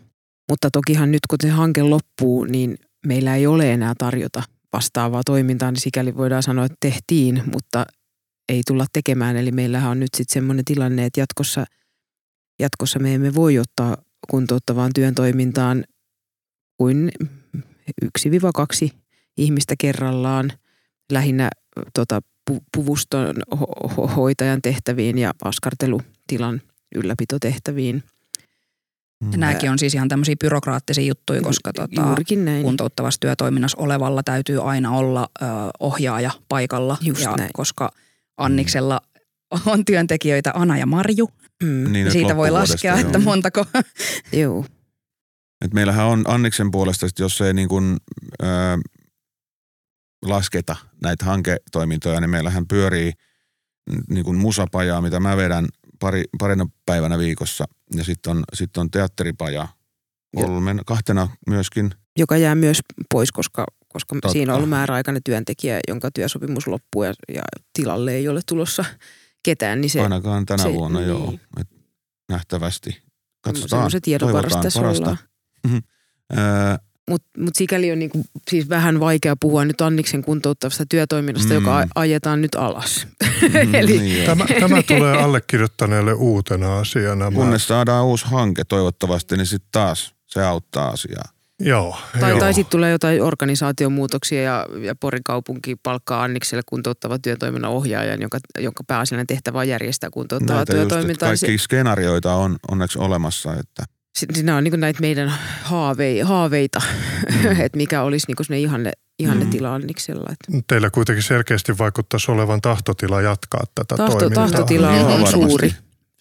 Mutta tokihan nyt kun se hanke loppuu, niin meillä ei ole enää tarjota vastaavaa toimintaa, niin sikäli voidaan sanoa, että tehtiin, mutta ei tulla tekemään. Eli meillähän on nyt sitten semmoinen tilanne, että jatkossa, jatkossa me emme voi ottaa kuntouttavaan työn toimintaan kuin yksi-kaksi ihmistä kerrallaan lähinnä tota, puvuston hoitajan tehtäviin ja askartelutilan ylläpitotehtäviin. Ja nämäkin on siis ihan tämmöisiä byrokraattisia juttuja, koska tota, kuntouttavassa työtoiminnassa olevalla täytyy aina olla ö, ohjaaja paikalla. Just ja näin. Koska Anniksella on työntekijöitä Ana ja Marju. Mm. Niin, Siitä voi laskea, joo. että montako. Joo. Et meillähän on Anniksen puolesta, jos ei niin kuin, ö, lasketa näitä hanketoimintoja, niin meillähän pyörii niin kuin musapajaa, mitä mä vedän pari, parina päivänä viikossa. Ja sitten on, sit on teatteripaja kolmen, kahtena myöskin. Joka jää myös pois, koska koska Totta. siinä on ollut määräaikainen työntekijä, jonka työsopimus loppuu ja, ja tilalle ei ole tulossa ketään. Niin se, Ainakaan tänä se, vuonna niin. joo, Et nähtävästi. Katsotaan, se tiedonvarasta tässä ollaan. Mutta mut sikäli on niinku, siis vähän vaikea puhua nyt Anniksen kuntouttavasta työtoiminnasta, mm. joka ajetaan nyt alas. Mm, Eli... niin tämä, tämä tulee allekirjoittaneelle uutena asiana. Kunnes saadaan uusi hanke toivottavasti, niin sitten taas se auttaa asiaa. Joo. Tai, joo. tai sitten tulee jotain organisaatiomuutoksia ja, ja Porin kaupunki palkkaa Annikselle kuntouttava työtoiminnan ohjaajan, jonka, jonka pääasiallinen tehtävä on järjestää kuntouttavaa Näitä työtoimintaa. Just, kaikki skenaarioita on onneksi olemassa, että Siinä on niin näitä meidän haavei, haaveita, mm. että mikä olisi niin sellainen ihanne, ihanne mm. tila Anniksella. Että. Teillä kuitenkin selkeästi vaikuttaisi olevan tahtotila jatkaa tätä Tahto, toimintaa. Tahtotila on, on suuri.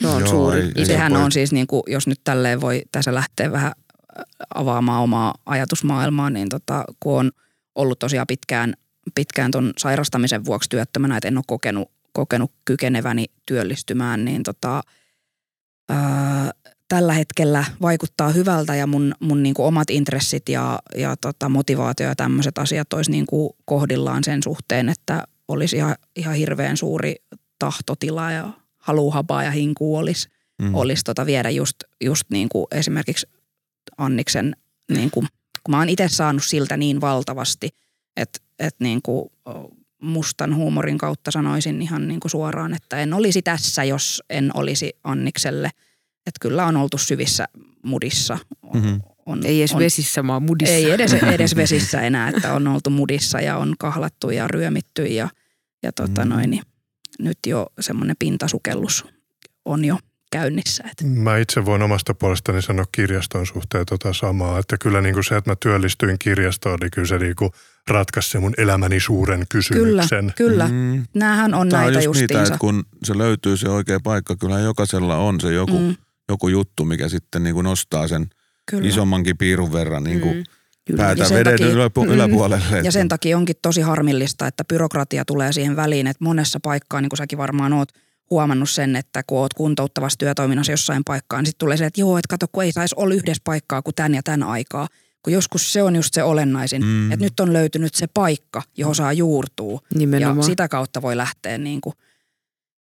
Se on Joo, suuri. Ei, ei Sehän on siis, niin kuin, jos nyt tälleen voi tässä lähteä vähän avaamaan omaa ajatusmaailmaa, niin tota, kun on ollut tosiaan pitkään, pitkään ton sairastamisen vuoksi työttömänä, että en ole kokenut, kokenut kykeneväni työllistymään, niin tota, ää, tällä hetkellä vaikuttaa hyvältä ja mun, mun niin kuin omat intressit ja, ja tota motivaatio ja tämmöiset asiat olisi niin kuin kohdillaan sen suhteen, että olisi ihan, ihan hirveän suuri tahtotila ja haluhapaa ja hinku olisi, mm. olisi tota viedä just, just niin kuin esimerkiksi Anniksen, niin kuin, kun mä oon itse saanut siltä niin valtavasti, että, että niin kuin mustan huumorin kautta sanoisin ihan niin kuin suoraan, että en olisi tässä, jos en olisi Annikselle – että kyllä on oltu syvissä mudissa. Mm-hmm. On, ei edes on, vesissä, vaan mudissa. Ei edes, edes vesissä enää, että on oltu mudissa ja on kahlattu ja ryömitty ja, ja tota mm-hmm. noin, niin nyt jo semmoinen pintasukellus on jo käynnissä. Että. Mä itse voin omasta puolestani sanoa kirjaston suhteen tota samaa, että kyllä niin kuin se, että mä työllistyin kirjastoon, niin kyllä se niin kuin ratkaisi se mun elämäni suuren kysymyksen. Kyllä, kyllä. Mm. Nämähän on Tämä näitä on just niitä, että kun se löytyy se oikea paikka, kyllä jokaisella on se joku mm joku juttu, mikä sitten niin kuin nostaa sen Kyllä. isommankin piirun verran niin kuin mm. päätä veden takia, yläpu- mm, yläpuolelle. Ja sen takia onkin tosi harmillista, että byrokratia tulee siihen väliin, että monessa paikkaa, niin kuin säkin varmaan oot huomannut sen, että kun oot kuntouttavassa työtoiminnassa jossain paikkaan, niin sitten tulee se, että joo, että kato, kun ei saisi olla yhdessä paikkaa kuin tän ja tän aikaa. Kun joskus se on just se olennaisin, mm. että nyt on löytynyt se paikka, johon saa juurtua. Nimenomaan. Ja sitä kautta voi lähteä niin kuin –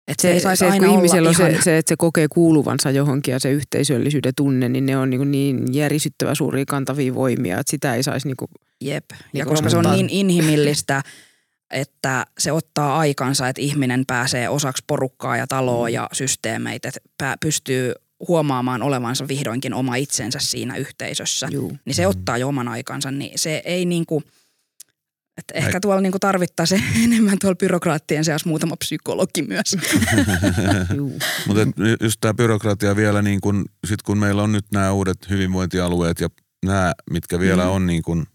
et se, se, se kun ihmisellä on se, se, että se kokee kuuluvansa johonkin ja se yhteisöllisyyden tunne, niin ne on niin, niin järisyttävä suuria kantavia voimia, että sitä ei saisi niin kuin, Jep, ja niin koska se on niin inhimillistä, että se ottaa aikansa, että ihminen pääsee osaksi porukkaa ja taloa ja systeemeitä, että pystyy huomaamaan olevansa vihdoinkin oma itsensä siinä yhteisössä, Juu. niin se ottaa jo oman aikansa, niin se ei niin kuin – et ehkä tuolla niinku tarvittaisiin enemmän tuolla byrokraattien seassa muutama psykologi myös. Mutta just tämä byrokratia vielä, niin kun, sit kun meillä on nyt nämä uudet hyvinvointialueet ja nämä, mitkä vielä mm. on niin kun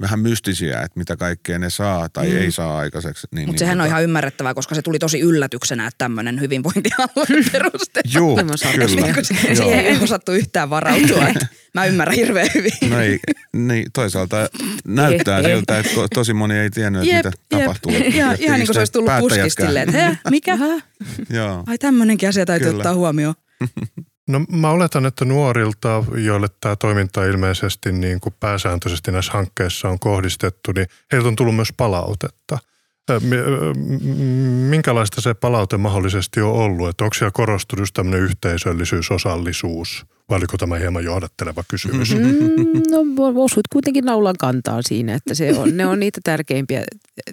vähän mystisiä, että mitä kaikkea ne saa tai mm. ei saa aikaiseksi. Niin, Mutta niin, sehän tota... on ihan ymmärrettävää, koska se tuli tosi yllätyksenä, että tämmöinen hyvinvointialue perustettu. Joo, kyllä. Niin, siihen ei osattu yhtään varautua. Että mä ymmärrän hirveän hyvin. No ei, niin, toisaalta näyttää siltä, että to, tosi moni ei tiennyt, että jep, mitä jep. tapahtuu. Ja, ihan niin kuin se olisi tullut puskista silleen, että mikä? Joo. Ai tämmöinenkin asia täytyy kyllä. ottaa huomioon. No mä oletan, että nuorilta, joille tämä toiminta ilmeisesti niin kuin pääsääntöisesti näissä hankkeissa on kohdistettu, niin heiltä on tullut myös palautetta. Minkälaista se palaute mahdollisesti on ollut? Että onko siellä korostunut tämmöinen yhteisöllisyys, osallisuus? Vai oliko tämä hieman johdatteleva kysymys? Mm, no osuit kuitenkin naulan kantaa siinä, että se on, ne on niitä tärkeimpiä,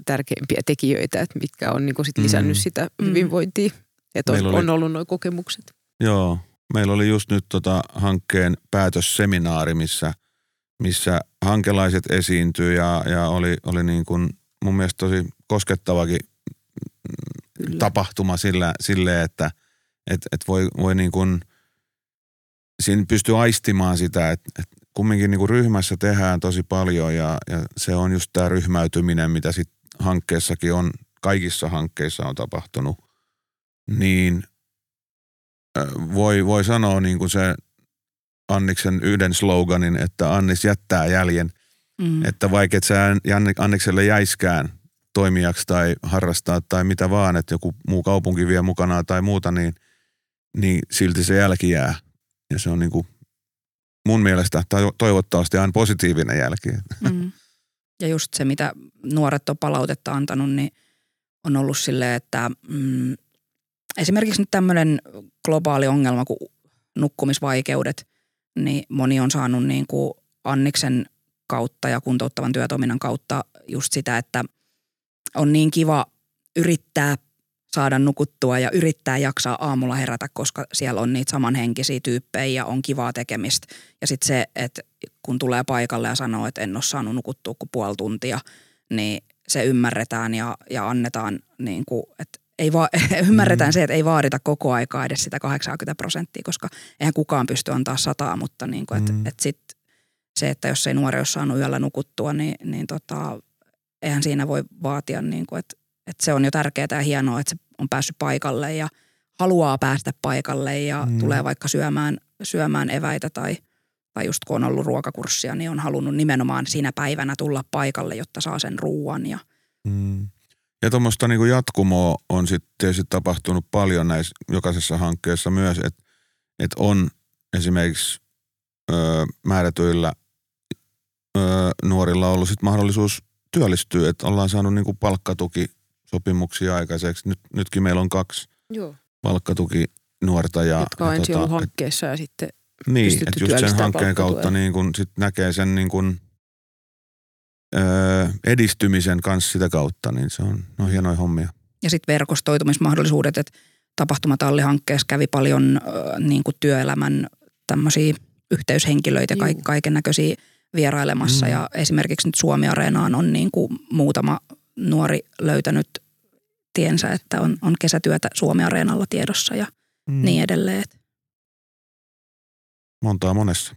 tärkeimpiä tekijöitä, että mitkä on niin sit lisännyt mm. sitä hyvinvointia. Että on, oli... on ollut nuo kokemukset. Joo, Meillä oli just nyt tota hankkeen päätösseminaari, missä, missä hankelaiset esiintyi ja, ja oli, oli niin kuin mun mielestä tosi koskettavakin Kyllä. tapahtuma sillä, sille, että et, et voi, voi niin kuin, siinä pystyy aistimaan sitä, että, että kumminkin niin kuin ryhmässä tehdään tosi paljon ja, ja se on just tämä ryhmäytyminen, mitä sitten hankkeessakin on, kaikissa hankkeissa on tapahtunut, niin voi, voi sanoa niin kuin se Anniksen yhden sloganin, että Annis jättää jäljen. Mm. Että vaikka et sä Annikselle jäiskään toimijaksi tai harrastaa tai mitä vaan, että joku muu kaupunki vie mukanaan tai muuta, niin, niin silti se jälki jää. Ja se on niin kuin mun mielestä toivottavasti aina positiivinen jälki. Mm. Ja just se, mitä nuoret on palautetta antanut, niin on ollut silleen, että mm, esimerkiksi nyt tämmöinen globaali ongelma kuin nukkumisvaikeudet, niin moni on saanut niin kuin Anniksen kautta ja kuntouttavan työtoiminnan kautta just sitä, että on niin kiva yrittää saada nukuttua ja yrittää jaksaa aamulla herätä, koska siellä on niitä samanhenkisiä tyyppejä ja on kivaa tekemistä. Ja sitten se, että kun tulee paikalle ja sanoo, että en ole saanut nukuttua kuin puoli tuntia, niin se ymmärretään ja, ja annetaan, niin kuin, että ei va- ymmärretään mm. se, että ei vaadita koko aikaa edes sitä 80 prosenttia, koska eihän kukaan pysty antaa sataa, mutta niin kuin, että, mm. että sit se, että jos ei nuori ole saanut yöllä nukuttua, niin, niin tota, eihän siinä voi vaatia, niin kuin, että, että se on jo tärkeää ja hienoa, että se on päässyt paikalle ja haluaa päästä paikalle ja mm. tulee vaikka syömään, syömään eväitä tai, tai just kun on ollut ruokakurssia, niin on halunnut nimenomaan siinä päivänä tulla paikalle, jotta saa sen ruuan. Ja, mm. Ja tuommoista niin jatkumoa on sitten tietysti tapahtunut paljon näissä jokaisessa hankkeessa myös, että et on esimerkiksi ö, määrätyillä ö, nuorilla ollut sit mahdollisuus työllistyä, että ollaan saanut niin palkkatukisopimuksia aikaiseksi. Nyt, nytkin meillä on kaksi Joo. palkkatuki nuorta. Ja, Jotka on ensin tota, ollut hankkeessa ja sitten Niin, että just sen hankkeen kautta niin kun sit näkee sen niin kun, edistymisen kanssa sitä kautta, niin se on no, hienoja hommia. Ja sitten verkostoitumismahdollisuudet, että tapahtumatallihankkeessa kävi paljon ö, niin kuin työelämän tämmöisiä yhteyshenkilöitä, ja kaiken näköisiä vierailemassa. Mm. Ja esimerkiksi nyt Suomi-areenaan on niin kuin muutama nuori löytänyt tiensä, että on, on kesätyötä Suomi-areenalla tiedossa ja mm. niin edelleen. Montaa monessa.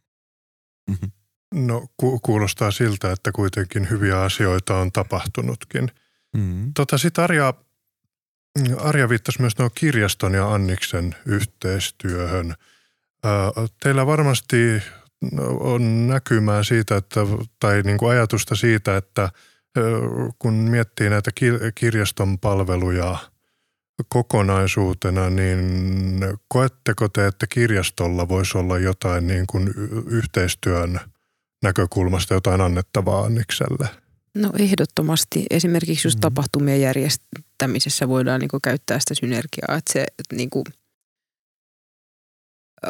Mm-hmm. No ku- kuulostaa siltä, että kuitenkin hyviä asioita on tapahtunutkin. Mm. Tota sit Arja, Arja viittasi myös no kirjaston ja Anniksen yhteistyöhön. Teillä varmasti on näkymää siitä, että, tai niin kuin ajatusta siitä, että kun miettii näitä kirjaston palveluja kokonaisuutena, niin koetteko te, että kirjastolla voisi olla jotain niin kuin yhteistyön näkökulmasta jotain annettavaa Annikselle? No ehdottomasti. Esimerkiksi just mm. tapahtumien järjestämisessä voidaan niin käyttää sitä synergiaa, että se että niin kuin –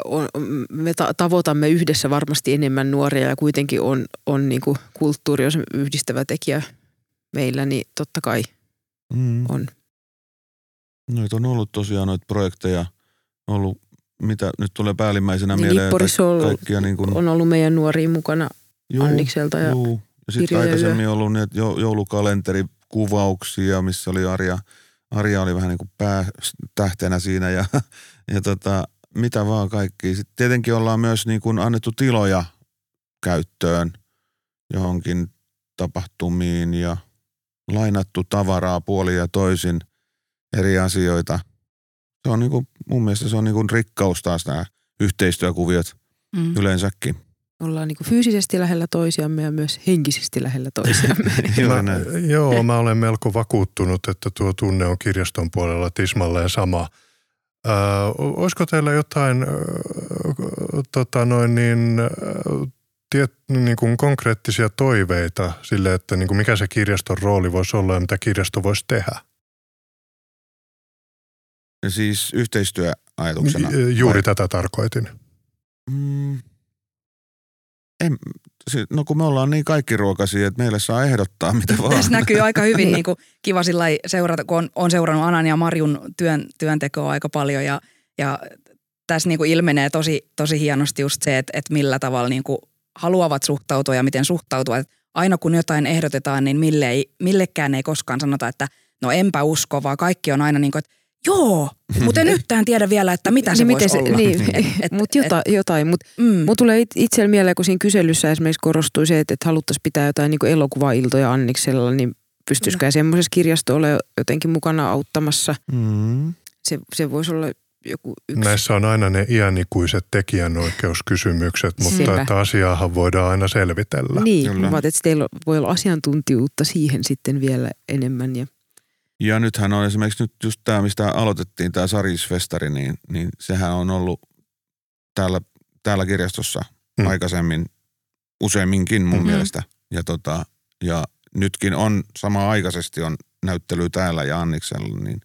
on, me ta- tavoitamme yhdessä varmasti enemmän nuoria ja kuitenkin on, on niin kuin kulttuuri on yhdistävä tekijä meillä, niin totta kai mm. on. Noita on ollut tosiaan noita projekteja, ollut mitä nyt tulee päällimmäisenä niin mieleen. Nipporissa on, kaikkia niin kuin... on ollut meidän nuoria mukana juu, Annikselta ja juu. Ja sitten aikaisemmin on ollut niitä joulukalenterikuvauksia, missä oli Arja, Arja oli vähän niin kuin päätähtenä siinä ja, ja tota, mitä vaan kaikki. Sitten tietenkin ollaan myös niin kuin annettu tiloja käyttöön johonkin tapahtumiin ja lainattu tavaraa puoli ja toisin eri asioita. Se on niin kuin, mun mielestä se on niin kuin rikkaus taas nämä yhteistyökuviot mm. yleensäkin. Ollaan niin kuin fyysisesti lähellä toisiamme ja myös henkisesti lähellä toisiamme. mä, joo, mä olen melko vakuuttunut, että tuo tunne on kirjaston puolella tismalleen sama – Äh, olisiko teillä jotain äh, tota noin niin, äh, tiet, niin kuin konkreettisia toiveita sille, että niin kuin mikä se kirjaston rooli voisi olla ja mitä kirjasto voisi tehdä? Ja siis yhteistyöajatuksena? Juuri vai? tätä tarkoitin. Mm, en, no kun me ollaan niin kaikki ruokaisia, että meille saa ehdottaa mitä vaan. Tässä näkyy aika hyvin niin kuin kiva sillä seurata, kun on, on seurannut Anan ja Marjun työn, työntekoa aika paljon ja, ja tässä niin kuin ilmenee tosi, tosi hienosti just se, että, että millä tavalla niin kuin haluavat suhtautua ja miten suhtautuvat. Aina kun jotain ehdotetaan, niin mille ei, millekään ei koskaan sanota, että no enpä usko, vaan kaikki on aina niin kuin, että Joo, mutta en yhtään tiedä vielä, että mitä se niin voisi se, olla. Niin, mutta jota, jotain. Mutta mm. tulee itsellä mieleen, kun siinä kyselyssä esimerkiksi korostui se, että, että haluttaisiin pitää jotain niin elokuvailtoja Anniksella, niin pystyisikään semmoisessa kirjasto ole jotenkin mukana auttamassa. Mm. Se, se voisi olla joku yksi. Näissä on aina ne iänikuiset tekijänoikeuskysymykset, mutta Sepä. että asiaahan voidaan aina selvitellä. Niin, Kyllä. että teillä voi olla asiantuntijuutta siihen sitten vielä enemmän ja ja nythän on esimerkiksi nyt just tämä, mistä aloitettiin, tämä Sarisfestari, niin, niin sehän on ollut täällä, täällä kirjastossa mm. aikaisemmin useamminkin mun mm-hmm. mielestä. Ja, tota, ja nytkin on sama aikaisesti on näyttely täällä ja Anniksella, niin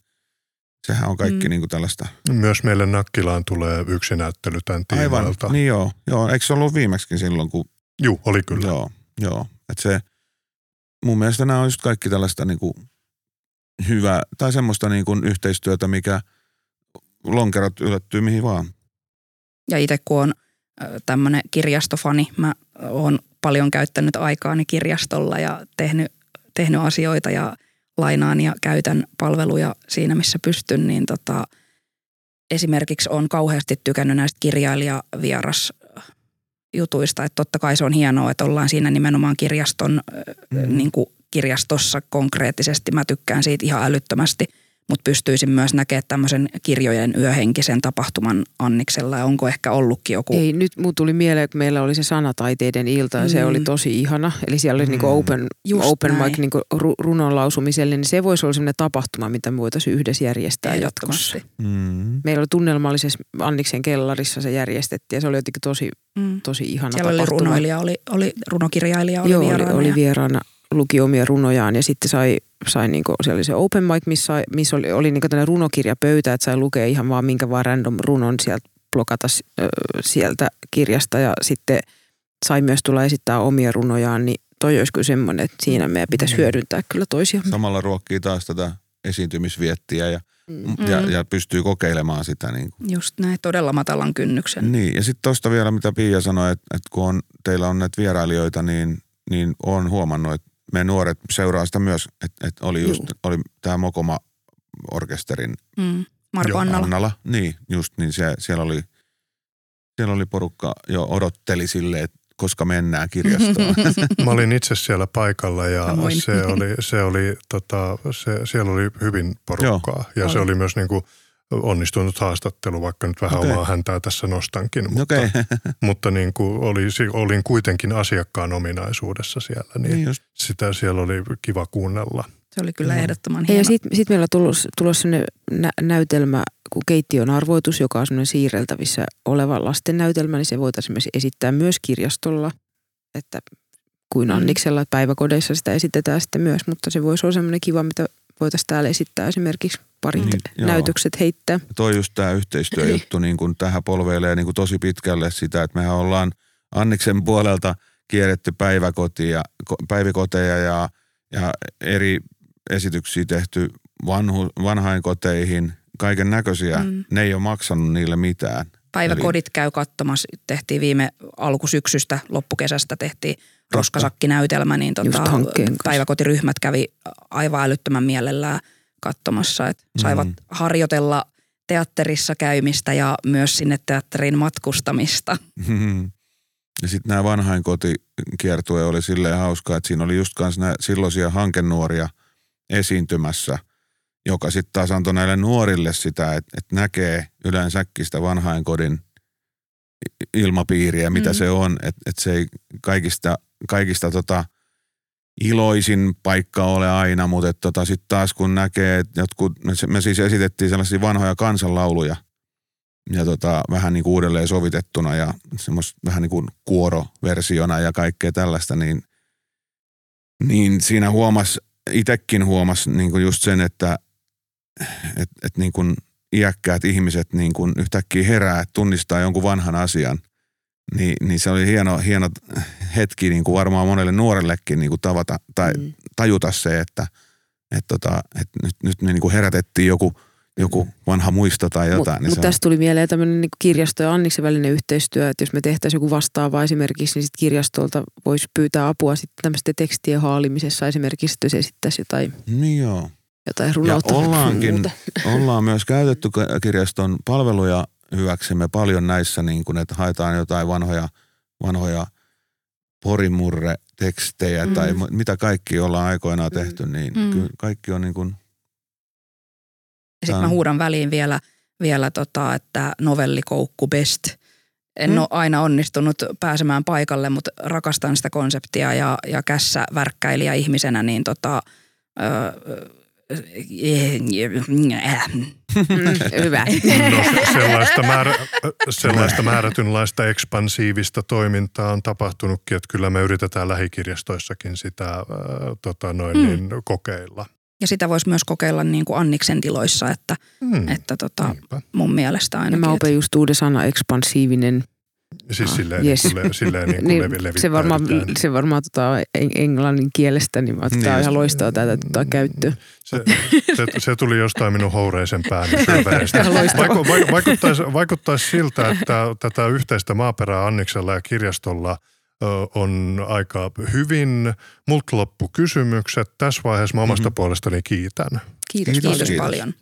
sehän on kaikki mm. niin kuin tällaista. Myös meille Nakkilaan tulee yksi näyttely tämän tiimoilta. Aivan, niin joo, joo. Eikö se ollut viimeksi silloin, kun... Juu, oli kyllä. Joo, joo. Että se, mun mielestä nämä on just kaikki tällaista niin kuin hyvä, tai semmoista niin kuin yhteistyötä, mikä lonkerot yllättyy mihin vaan. Ja itse kun on tämmöinen kirjastofani, mä oon paljon käyttänyt aikaani kirjastolla ja tehnyt, tehnyt asioita ja lainaan ja käytän palveluja siinä, missä pystyn, niin tota, esimerkiksi on kauheasti tykännyt näistä kirjailijavieras jutuista, että totta kai se on hienoa, että ollaan siinä nimenomaan kirjaston, mm. niin kuin kirjastossa konkreettisesti. Mä tykkään siitä ihan älyttömästi – mutta pystyisin myös näkemään tämmöisen kirjojen yöhenkisen tapahtuman Anniksella ja onko ehkä ollutkin joku. Ei, nyt mun tuli mieleen, että meillä oli se sanataiteiden ilta ja mm. se oli tosi ihana. Eli siellä oli niinku mm. niinku open, open mic niinku runon lausumiselle, niin se voisi olla sellainen tapahtuma, mitä me voitaisiin yhdessä järjestää jatkossa. Mm. Meillä oli tunnelmallisessa Anniksen kellarissa se järjestettiin ja se oli jotenkin tosi, mm. tosi ihana siellä tapahtuma. oli runoilija, oli, oli runokirjailija, oli Joo, vieraana. Oli, oli vieraana luki omia runojaan ja sitten sai, sai niinku, siellä oli se open mic, missä, missä oli, oli niinku tällainen runokirjapöytä, että sai lukea ihan vaan minkä vaan random runon sieltä blokata sieltä kirjasta ja sitten sai myös tulla esittää omia runojaan, niin toi olisi kyllä semmoinen, että siinä meidän pitäisi niin. hyödyntää kyllä toisiamme. Samalla ruokkii taas tätä esiintymisviettiä ja, mm. ja, ja pystyy kokeilemaan sitä. Niin kuin. Just näin, todella matalan kynnyksen. Niin, ja sitten tuosta vielä, mitä Pia sanoi, että, että kun on, teillä on näitä vierailijoita, niin, niin on huomannut, että me nuoret seuraa sitä myös, että, että oli just oli tämä Mokoma orkesterin mm. Marko Annala. Annala. Niin, just niin se, siellä oli, siellä oli porukka jo odotteli sille, että koska mennään kirjastoon. Mä olin itse siellä paikalla ja se oli, se oli tota, se, siellä oli hyvin porukkaa. Joo, ja oli. se oli myös niin kuin – onnistunut haastattelu, vaikka nyt vähän okay. omaa häntää tässä nostankin. Mutta, okay. mutta niin kuin oli, olin kuitenkin asiakkaan ominaisuudessa siellä, niin, niin just. sitä siellä oli kiva kuunnella. Se oli kyllä ehdottoman hieno. Ja sitten sit meillä on tullut, tullut sellainen nä- näytelmä kuin Keittiön arvoitus, joka on sellainen siirreltävissä oleva lasten näytelmä, niin se voitaisiin myös esittää myös kirjastolla, että kuin mm. Anniksella, että päiväkodeissa sitä esitetään sitten myös, mutta se voisi olla sellainen kiva, mitä voitaisiin täällä esittää esimerkiksi parit niin, näytökset joo. heittää. Toi just tämä yhteistyöjuttu niin kun tähän polveilee niin kun tosi pitkälle sitä, että mehän ollaan Anniksen puolelta kierretty päiväkotia, päiväkoteja ja, ja eri esityksiä tehty vanhu, vanhainkoteihin, kaiken näköisiä. Mm. Ne ei ole maksanut niille mitään. Päiväkodit Eli... käy katsomassa. Tehtiin viime alkusyksystä, loppukesästä tehtiin roskasakkinäytelmä, niin tota, päiväkotiryhmät kävi aivan älyttömän mielellään katsomassa. Että saivat mm. harjoitella teatterissa käymistä ja myös sinne teatterin matkustamista. Ja sitten nämä vanhainkotikiertue oli silleen hauskaa, että siinä oli just kanssa silloisia hankenuoria esiintymässä, joka sitten taas antoi näille nuorille sitä, että, että näkee yleensäkin sitä vanhainkodin ilmapiiriä, mitä mm. se on, että, että se ei kaikista kaikista tota, iloisin paikka ole aina, mutta tota, sitten taas kun näkee, että jotkut, me siis esitettiin sellaisia vanhoja kansanlauluja ja tota, vähän niin kuin uudelleen sovitettuna ja semmoista vähän niin kuin kuoroversiona ja kaikkea tällaista, niin, niin siinä huomas, itsekin huomas niin kuin just sen, että et, et niin kuin iäkkäät ihmiset niin kuin yhtäkkiä herää, että tunnistaa jonkun vanhan asian – niin, niin se oli hieno, hieno hetki niin kuin varmaan monelle nuorellekin niin kuin tavata tai mm. tajuta se, että et tota, et nyt, nyt me niin kuin herätettiin joku, joku vanha muisto tai jotain. Mutta niin mut tästä tuli mieleen tämmöinen niin kirjasto ja Anniksen välinen yhteistyö, että jos me tehtäisiin joku vastaava esimerkiksi, niin sitten kirjastolta voisi pyytää apua sitten tämmöisten tekstien haalimisessa esimerkiksi, että jos esittäisi jotain. Niin joo. Jotain runoutta. Ja ollaankin, ollaan myös käytetty kirjaston palveluja hyväksemme paljon näissä, niin kuin, että haetaan jotain vanhoja, vanhoja porimurre-tekstejä mm. tai mitä kaikki ollaan aikoinaan mm. tehty, niin mm. kyllä kaikki on niin kuin... Ja sitten mä huudan väliin vielä, vielä tota, että novellikoukku best. En mm. ole aina onnistunut pääsemään paikalle, mutta rakastan sitä konseptia ja, ja kässä värkkäilijä ihmisenä, niin tota, öö, Hyvä. No, sellaista, määrä, sellaista määrätynlaista ekspansiivista toimintaa on tapahtunutkin, että kyllä me yritetään lähikirjastoissakin sitä äh, tota noin, mm. niin, kokeilla. Ja sitä voisi myös kokeilla niin kuin Anniksen tiloissa, että, mm. että tota, mun mielestä ainakin. Mä opin just uuden sana ekspansiivinen Siis silleen, yes. niin kuin, silleen niin kuin niin, levi, se varmaan, se varmaan tota, englannin kielestä, niin mä niin, ihan loistavaa tätä tota, käyttöä. Se, se, se, tuli jostain minun houreisen pään Vaiku, vaikuttaisi, vaikuttaisi siltä, että tätä yhteistä maaperää Anniksella ja kirjastolla on aika hyvin. Multa loppu kysymykset. Tässä vaiheessa mä omasta mm-hmm. puolestani kiitän. Kiitos, Kiitos, kiitos, kiitos. paljon.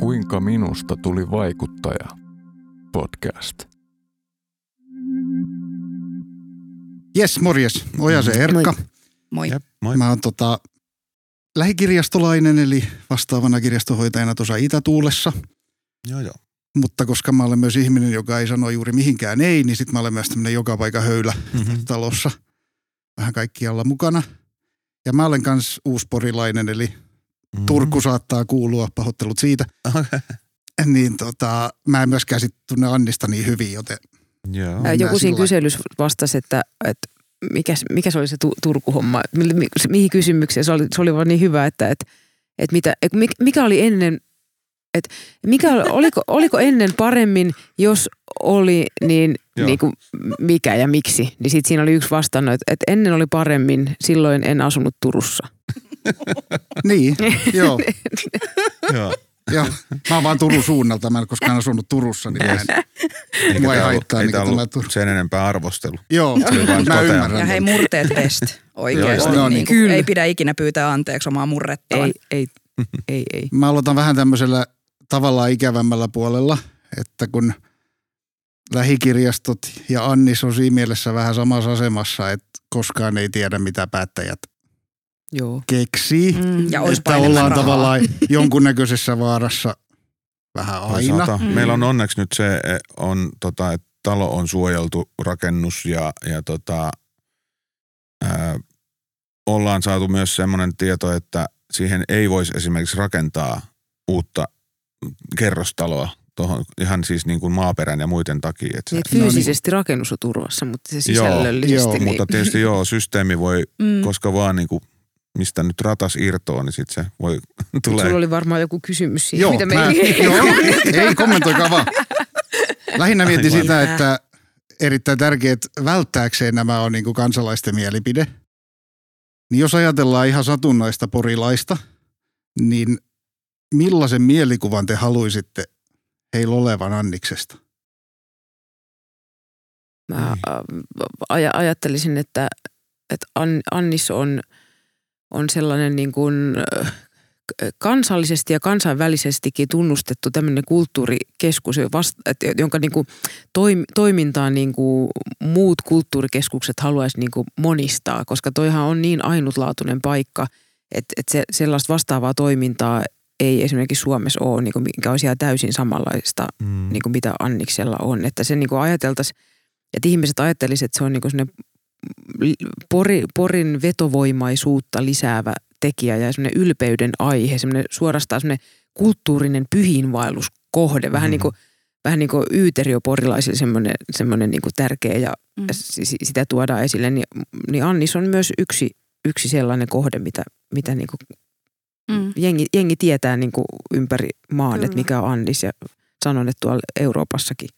Kuinka minusta tuli vaikuttaja? Podcast. Jes, morjes. Ojasen Erkka. Moi. Jep, moi. Mä oon tota, lähikirjastolainen, eli vastaavana kirjastonhoitajana tuossa Itätuulessa. Joo, joo. Mutta koska mä olen myös ihminen, joka ei sano juuri mihinkään ei, niin sitten mä olen myös tämmöinen joka paikka höylä Mm-hmm. talossa vähän kaikkialla mukana. Ja mä olen kans uusporilainen, eli Mm-hmm. Turku saattaa kuulua, pahoittelut siitä. Okay. Niin tota, mä en myöskään sit tunne Annista niin hyvin, joten Joo. Joku siinä sillä kyselyssä vastasi, että, että mikä, mikä se oli se tu- Turku-homma, Mi- mi- mihin kysymykseen. Se oli, se oli vaan niin hyvä, että, että, että mitä, mikä oli ennen, että mikä, oliko, oliko ennen paremmin, jos oli, niin, Joo. niin kuin mikä ja miksi. Niin sit siinä oli yksi vastannut, että, että ennen oli paremmin, silloin en asunut Turussa. niin, joo. joo. Joo. Mä oon vaan Turun suunnalta, mä en koskaan asunut Turussa, niin mä en, Mua ei haittaa ollut, ei ollut tämä Tur- sen enempää arvostelu. Joo, mä ymmärrän. Ja hei, murteet best. Oikeasti. Joo, no niin. niin Kyllä. ei pidä ikinä pyytää anteeksi omaa murrettaan. Ei, ei, ei, ei. Mä aloitan vähän tämmöisellä tavallaan ikävämmällä puolella, että kun lähikirjastot ja Annis on siinä mielessä vähän samassa asemassa, että koskaan ei tiedä mitä päättäjät Joo. keksii. Mm. Ja että ollaan rahaa. tavallaan jonkunnäköisessä vaarassa vähän aina. Mm. Meillä on onneksi nyt se, e, on, tota, että talo on suojeltu rakennus ja, ja tota, ää, ollaan saatu myös semmoinen tieto, että siihen ei voisi esimerkiksi rakentaa uutta kerrostaloa tuohon ihan siis niin kuin maaperän ja muiden takia. Että se, Niin, fyysisesti rakennus on turvassa, mutta se sisällöllisesti. joo, niin, mutta tietysti joo, systeemi voi, Mm. koska vaan niin kuin, mistä nyt ratas irtoaa, niin sitten se voi tulee. Sulla oli varmaan joku kysymys siihen, Joo, mitä me mä, ei... joo, ei kommentoikaa vaan. Lähinnä mietin Aivan. sitä, että erittäin tärkeää, että välttääkseen nämä on niin kuin kansalaisten mielipide. Niin jos ajatellaan ihan satunnaista porilaista, niin millaisen mielikuvan te haluaisitte heillä olevan Anniksesta? Mä äh, aj- ajattelisin, että, että An- Annis on, on sellainen niin kuin kansallisesti ja kansainvälisestikin tunnustettu tämmöinen kulttuurikeskus, jonka niin kuin toim, toimintaa niin kuin muut kulttuurikeskukset haluaisi niin kuin monistaa, koska toihan on niin ainutlaatuinen paikka, että, että se, sellaista vastaavaa toimintaa ei esimerkiksi Suomessa ole, niin kuin mikä olisi ihan täysin samanlaista Mm. niin kuin mitä Anniksella on. Että se niin kuin ajateltaisiin, että ihmiset ajattelisivat, että se on niin kuin pori, porin vetovoimaisuutta lisäävä tekijä ja semmoinen ylpeyden aihe, semmoinen suorastaan semmoinen kulttuurinen pyhiinvaelluskohde, vähän Mhm. niin kuin vähän niin kuin yyterioporilaisille semmoinen, semmoinen niin kuin tärkeä ja Mm. si- si- sitä tuodaan esille, niin, niin Annis on myös yksi, yksi sellainen kohde, mitä, mitä niin kuin Mm. jengi, jengi tietää niin kuin ympäri maan, Kyllä. että mikä on Annis ja sanon, että tuolla Euroopassakin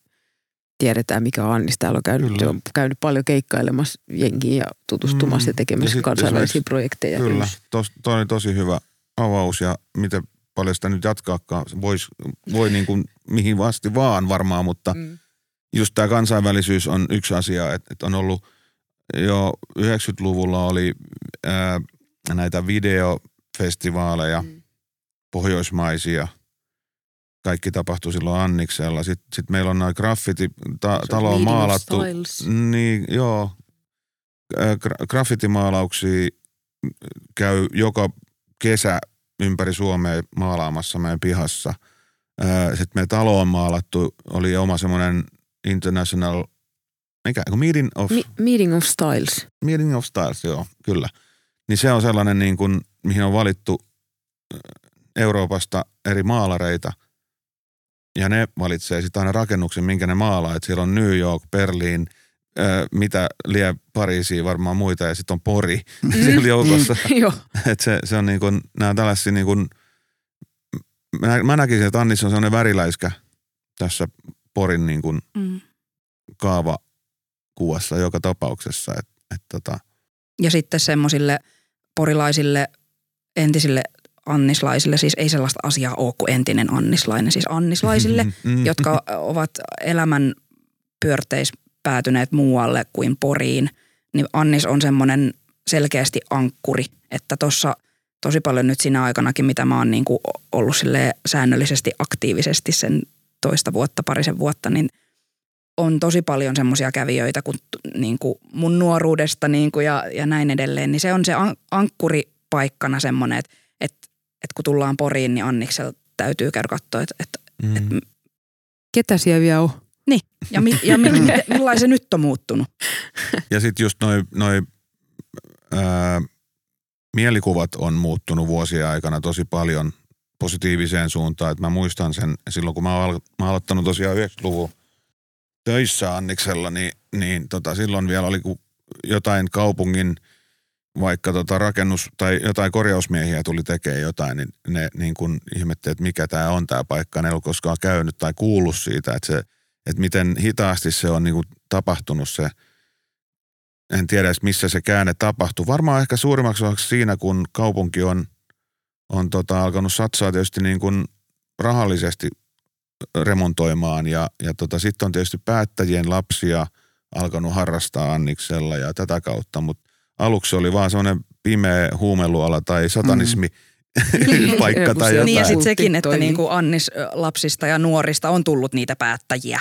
tiedetään, mikä on Annis. Täällä on käynyt, Kyllä. on käynyt paljon keikkailemassa jengiin ja tutustumassa Mm. ja tekemässä Ja kansainvälisiä projekteja. Kyllä, tos, toi oli tosi hyvä avaus ja miten paljon sitä nyt jatkaakaan. Vois, voi niin kuin mihin vasti vaan varmaan, mutta Mm. just tämä kansainvälisyys on yksi asia, että, että on ollut jo 90-luvulla oli ää, näitä videofestivaaleja, Mm. pohjoismaisia. Kaikki tapahtui silloin Anniksella. Sitten sit meillä on noin graffiti, ta, Se on talo on Meeting of maalattu. Styles. Niin, joo. Gra- Graffitimaalauksia käy joka kesä ympäri Suomea maalaamassa meidän pihassa. Sitten meidän talo on maalattu, oli oma semmoinen international, mikä, meeting of, Mi- Meeting of Styles. meeting of stars, joo, kyllä. Niin se on sellainen, niin kuin, mihin on valittu Euroopasta eri maalareita. Ja ne valitsee sitten aina rakennuksen, minkä ne maalaa. Että siellä on New York, Berliin, mitä lie Pariisiin varmaan muita ja sitten on Pori Mm. siellä joukossa. Joo. että se, se on niin kuin, nämä tällaisia niin kuin, mä, mä näkisin, että Annis on sellainen väriläiskä tässä Porin niin kuin Mm. kaavakuvassa joka tapauksessa. Et, et tota, Ja sitten semmoisille porilaisille entisille annislaisille, siis ei sellaista asiaa ole kuin entinen annislainen, siis annislaisille, mm, jotka ovat elämän pyörteissä päätyneet muualle kuin Poriin, niin Annis on semmoinen selkeästi ankkuri, että tuossa tosi paljon nyt siinä aikanakin, mitä mä oon niin kuin ollut säännöllisesti aktiivisesti sen toista vuotta, parisen vuotta, niin on tosi paljon semmoisia kävijöitä kun, niin kuin mun nuoruudesta niin kuin ja, ja näin edelleen, niin se on se an, ankkuripaikkana semmoinen, että, että, että kun tullaan Poriin, niin Anniksella täytyy käydä katsoa, että, että, mm. että Ketä siellä vielä on? Niin, ja, mi, ja mi, mi, millainen se nyt on muuttunut? Ja sitten just noin noi, ää, mielikuvat on muuttunut vuosien aikana tosi paljon positiiviseen suuntaan. Et mä muistan sen silloin, kun mä oon, al- mä oon aloittanut tosiaan 90-luvun töissä Anniksella, niin, niin tota, silloin vielä oli jotain kaupungin vaikka tota rakennus tai jotain korjausmiehiä tuli tekemään jotain, niin ne niin kuin ihmetteli, että mikä tämä on tämä paikka. Ne ei ollut koskaan käynyt tai kuullut siitä, että, se, että miten hitaasti se on niin kuin tapahtunut se – en tiedä edes missä se käänne tapahtui. Varmaan ehkä suurimmaksi osaksi siinä, kun kaupunki on, on tota, alkanut satsaa tietysti niin kuin rahallisesti remontoimaan ja, ja tota, sitten on tietysti päättäjien lapsia alkanut harrastaa Anniksella ja tätä kautta, mutta aluksi oli vaan semmoinen pimeä huumeluala tai satanismi mm. paikka tai jotain. Niin ja sitten sekin, että niin kuin Annis lapsista ja nuorista on tullut niitä päättäjiä.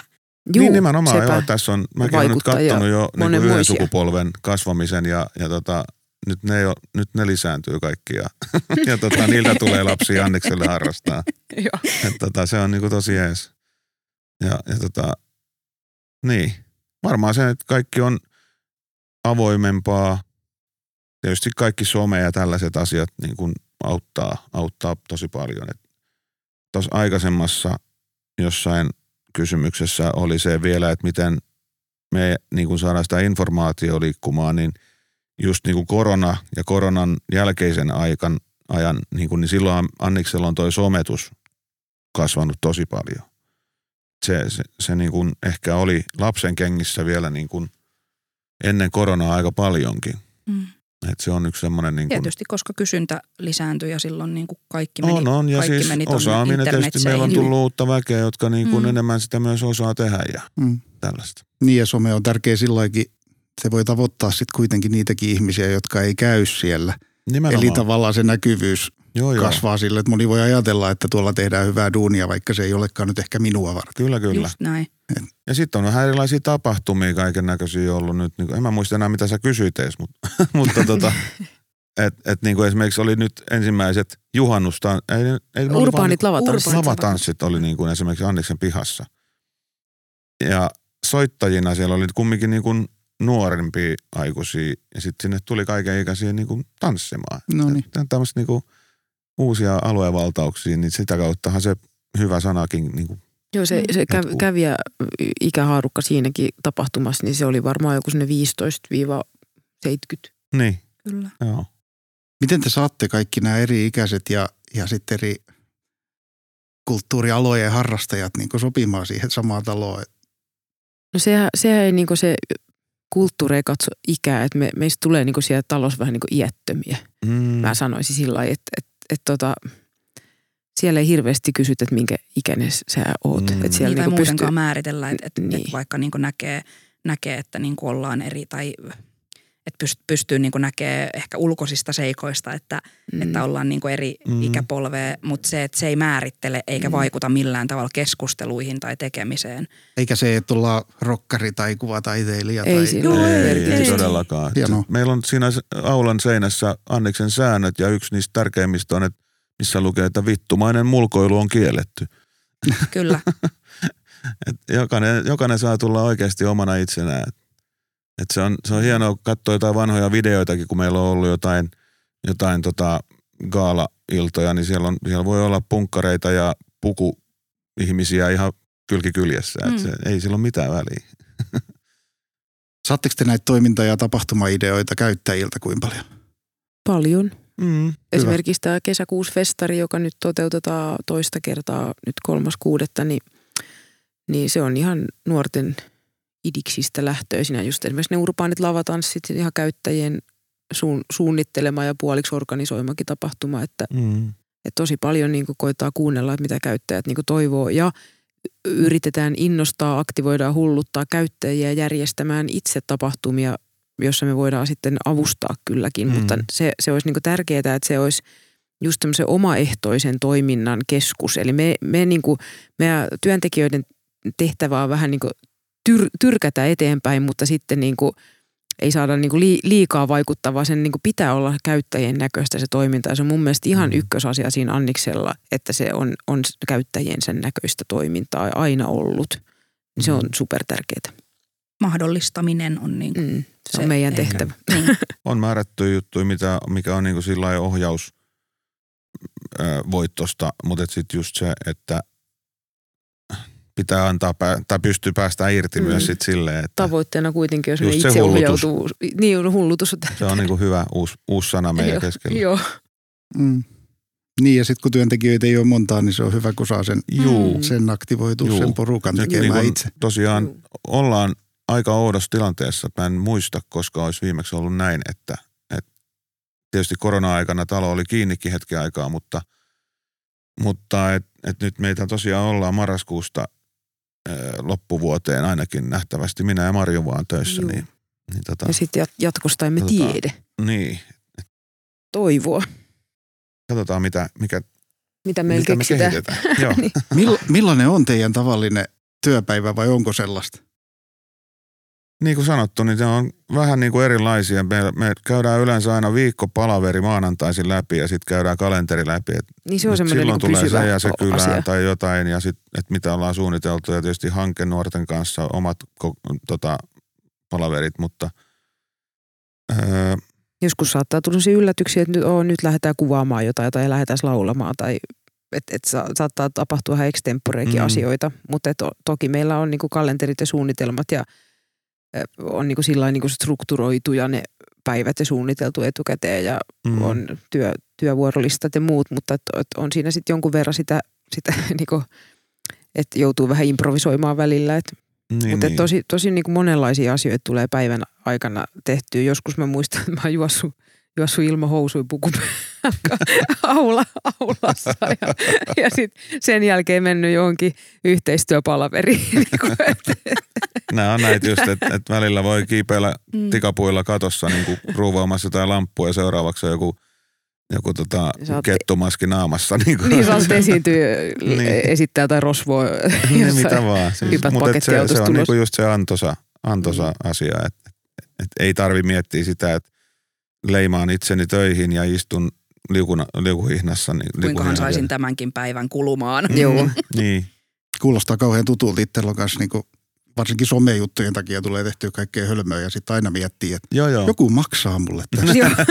Juu, niin nimenomaan, sepä. joo. Tässä on, mäkin olen nyt katsonut jo niin kuin yhden sukupolven kasvamisen ja, ja tota, nyt, ne jo, nyt ne lisääntyy kaikki ja, ja tota, niiltä tulee lapsi Annikselle harrastaa. Et, tota, se on niin kuin tosi ees. Ja, ja tota, niin, varmaan se, että kaikki on avoimempaa. Tietysti kaikki some ja tällaiset asiat niin kuin auttaa, auttaa tosi paljon. Tuossa aikaisemmassa jossain kysymyksessä oli se vielä, että miten me niin kuin saadaan sitä informaatiota liikkumaan, niin just niin kuin korona ja koronan jälkeisen aikan, ajan, niin, kuin, niin silloin Anniksella on toi sometus kasvanut tosi paljon. Se, se, se niin kuin ehkä oli lapsen kengissä vielä niin kuin ennen koronaa aika paljonkin. Mm. Et se on yksi semmoinen... Niin kuin... Tietysti, koska kysyntä lisääntyy ja silloin niin kuin kaikki meni On, on. Ja kaikki siis meni osaaminen tietysti meillä on tullut uutta väkeä, jotka niin kuin mm. enemmän sitä myös osaa tehdä ja mm. tällaista. Niin ja some on tärkeä silloinkin, se voi tavoittaa sitten kuitenkin niitäkin ihmisiä, jotka ei käy siellä. Nimenomaan. Eli tavallaan se näkyvyys joo, joo. kasvaa sille, että moni voi ajatella, että tuolla tehdään hyvää duunia, vaikka se ei olekaan nyt ehkä minua varten. Kyllä, kyllä. Just näin. Ja sitten on vähän erilaisia tapahtumia kaiken näköisiä ollut nyt. Niin kuin, en mä muista enää, mitä sä kysyit edes, mutta, mutta tota, et, et niin kuin esimerkiksi oli nyt ensimmäiset juhannusta, ei, ei Urbaanit lavatanssit. Lavatanssit oli niin kuin esimerkiksi Anniksen pihassa. Ja soittajina siellä oli kumminkin niin kuin nuorempia aikuisia ja sitten sinne tuli kaiken ikäisiä niin kuin tanssimaan. No niin. Tämmöistä niin kuin uusia aluevaltauksia, niin sitä kauttahan se hyvä sanakin niin kuin Joo, se, se käv, kävijä ikähaarukka siinäkin tapahtumassa, niin se oli varmaan joku sinne 15-70. Niin. Kyllä. Joo. Miten te saatte kaikki nämä eri ikäiset ja, ja sitten eri kulttuurialojen harrastajat niin sopimaan siihen samaan taloon? No sehän, sehän ei niin se kulttuuri ei katso ikää, että me, meistä tulee niin siellä talossa vähän niin iättömiä. Mm. Mä sanoisin sillä lailla, että, että, että tota, siellä ei hirveästi kysytä, että minkä ikäinen sä oot. Mm. Että siellä niin, niin muutenkaan pystyy... määritellä, että, että, niin. että vaikka niin näkee, näkee, että niin ollaan eri tai että pystyy niin näkemään ehkä ulkoisista seikoista, että, mm. että ollaan niin eri mm. ikäpolvea, mutta se, että se ei määrittele eikä mm. vaikuta millään tavalla keskusteluihin tai tekemiseen. Eikä se, että ollaan rokkari tai kuvataiteilija. Ei, tai... Joo, ei, ei, ei, todellakaan. Meillä on siinä aulan seinässä Anniksen säännöt ja yksi niistä tärkeimmistä on, että missä lukee, että vittumainen mulkoilu on kielletty. Kyllä. Et jokainen, jokainen saa tulla oikeasti omana itsenään. Et se, on, se on hienoa katsoa jotain vanhoja videoitakin, kun meillä on ollut jotain, jotain tota gaala-iltoja, niin siellä, on, siellä voi olla punkkareita ja puku ihmisiä ihan kylkikyljessä. Mm. se, ei sillä ole mitään väliä. Saatteko te näitä toiminta- ja tapahtumaideoita käyttäjiltä kuinka paljon? Paljon. Mm, Esimerkiksi tämä kesäkuusfestari, joka nyt toteutetaan toista kertaa nyt kolmas kuudetta, niin, niin se on ihan nuorten idiksistä lähtöisinä. Just esimerkiksi ne urbaanit lavatanssit, ihan käyttäjien suun, suunnittelema ja puoliksi organisoimakin tapahtuma, että, mm. että tosi paljon niin koittaa kuunnella, että mitä käyttäjät niin toivoo. Ja yritetään innostaa, aktivoidaan, hulluttaa käyttäjiä järjestämään itse tapahtumia, jossa me voidaan sitten avustaa kylläkin, mm. mutta se, se olisi niin tärkeää, että se olisi just tämmöisen omaehtoisen toiminnan keskus. Eli me, me niin kuin, meidän työntekijöiden tehtävä on vähän niin kuin tyr, tyrkätä eteenpäin, mutta sitten niin kuin ei saada niin kuin liikaa vaikuttavaa. Sen niin kuin pitää olla käyttäjien näköistä se toiminta. Ja se on mun mielestä ihan mm. ykkösasia siinä Anniksella, että se on, on käyttäjien sen näköistä toimintaa aina ollut. Se on mm. super tärkeää. Mahdollistaminen on, niin mm, se, se on meidän tehtävä. Niin. on määrätty juttuja, mitä, mikä on niin kuin sillä ohjaus voittosta, mutta sitten just se, että pitää antaa, tai pystyy päästä irti mm. myös sit silleen, että... Tavoitteena kuitenkin, jos ne itse se ohjautuu. Niin, hullutus. Se on niinku hyvä uusi, uusi sana meidän keskellä. Joo. Mm. Niin ja sitten kun työntekijöitä ei ole montaa, niin se on hyvä, kun saa sen, Juu. sen aktivoitua Juu. sen porukan tekemään niin itse. Tosiaan Juu. ollaan aika oudossa tilanteessa. Mä en muista, koska olisi viimeksi ollut näin, että, että tietysti korona-aikana talo oli kiinnikin hetken aikaa, mutta, mutta et, et nyt meitä tosiaan ollaan marraskuusta loppuvuoteen ainakin nähtävästi. Minä ja Marjo vaan töissä. Niin, niin tota, ja sitten jatkosta emme tiedä. Niin. Toivoa. Katsotaan, mitä, mikä, mitä, mitä me kehitetään. Joo. niin. Mill, millainen on teidän tavallinen työpäivä vai onko sellaista? Niin kuin sanottu, niin se on vähän niin kuin erilaisia. Me, me käydään yleensä aina viikko palaveri maanantaisin läpi ja sitten käydään kalenteri läpi. Et niin se on Silloin niin tulee se ja se kylään asia. tai jotain ja sitten, että mitä ollaan suunniteltu ja tietysti hanke nuorten kanssa omat tota, palaverit, mutta öö, Joskus saattaa tulla yllätyksiä, että nyt, oh, nyt lähdetään kuvaamaan jotain tai lähdetään laulamaan tai että et sa, saattaa tapahtua ihan extemporeekin mm. asioita, mutta et, toki meillä on niinku kalenterit ja suunnitelmat ja – on niin kuin sillä niin kuin strukturoitu ja ne päivät ja suunniteltu etukäteen ja mm. on työ, työvuorolistat ja muut, mutta on siinä sitten jonkun verran sitä, sitä niin kuin, että joutuu vähän improvisoimaan välillä. Et, niin, mutta niin. tosi, tosi niin kuin monenlaisia asioita tulee päivän aikana tehtyä. Joskus mä muistan, että mä oon juossut juossut ilman housui puku aula, aulassa ja, ja sit sen jälkeen mennyt johonkin yhteistyöpalaveriin. Niin Nämä on näitä just, että, että välillä voi kiipeillä mm. tikapuilla katossa niin kuin ruuvaamassa jotain lamppua ja seuraavaksi on joku joku tota, saat... kettumaski naamassa. Niin, kuin. niin saat esiintyä, niin. esittää tai rosvoa. Niin, mitä vaan. Siis, mutta se, se on niinku just se antosa, antosa mm. asia, että et, et ei tarvi miettiä sitä, että leimaan itseni töihin ja istun liukuna, liukuhihnassa. Niin Kuinkahan saisin tämänkin päivän kulumaan. Mm, Joo. niin. Kuulostaa kauhean tutulta itsellä kanssa niin kuin varsinkin somejuttujen takia tulee tehtyä kaikkea hölmöä ja sitten aina miettii, että joo, joo. joku maksaa mulle tästä.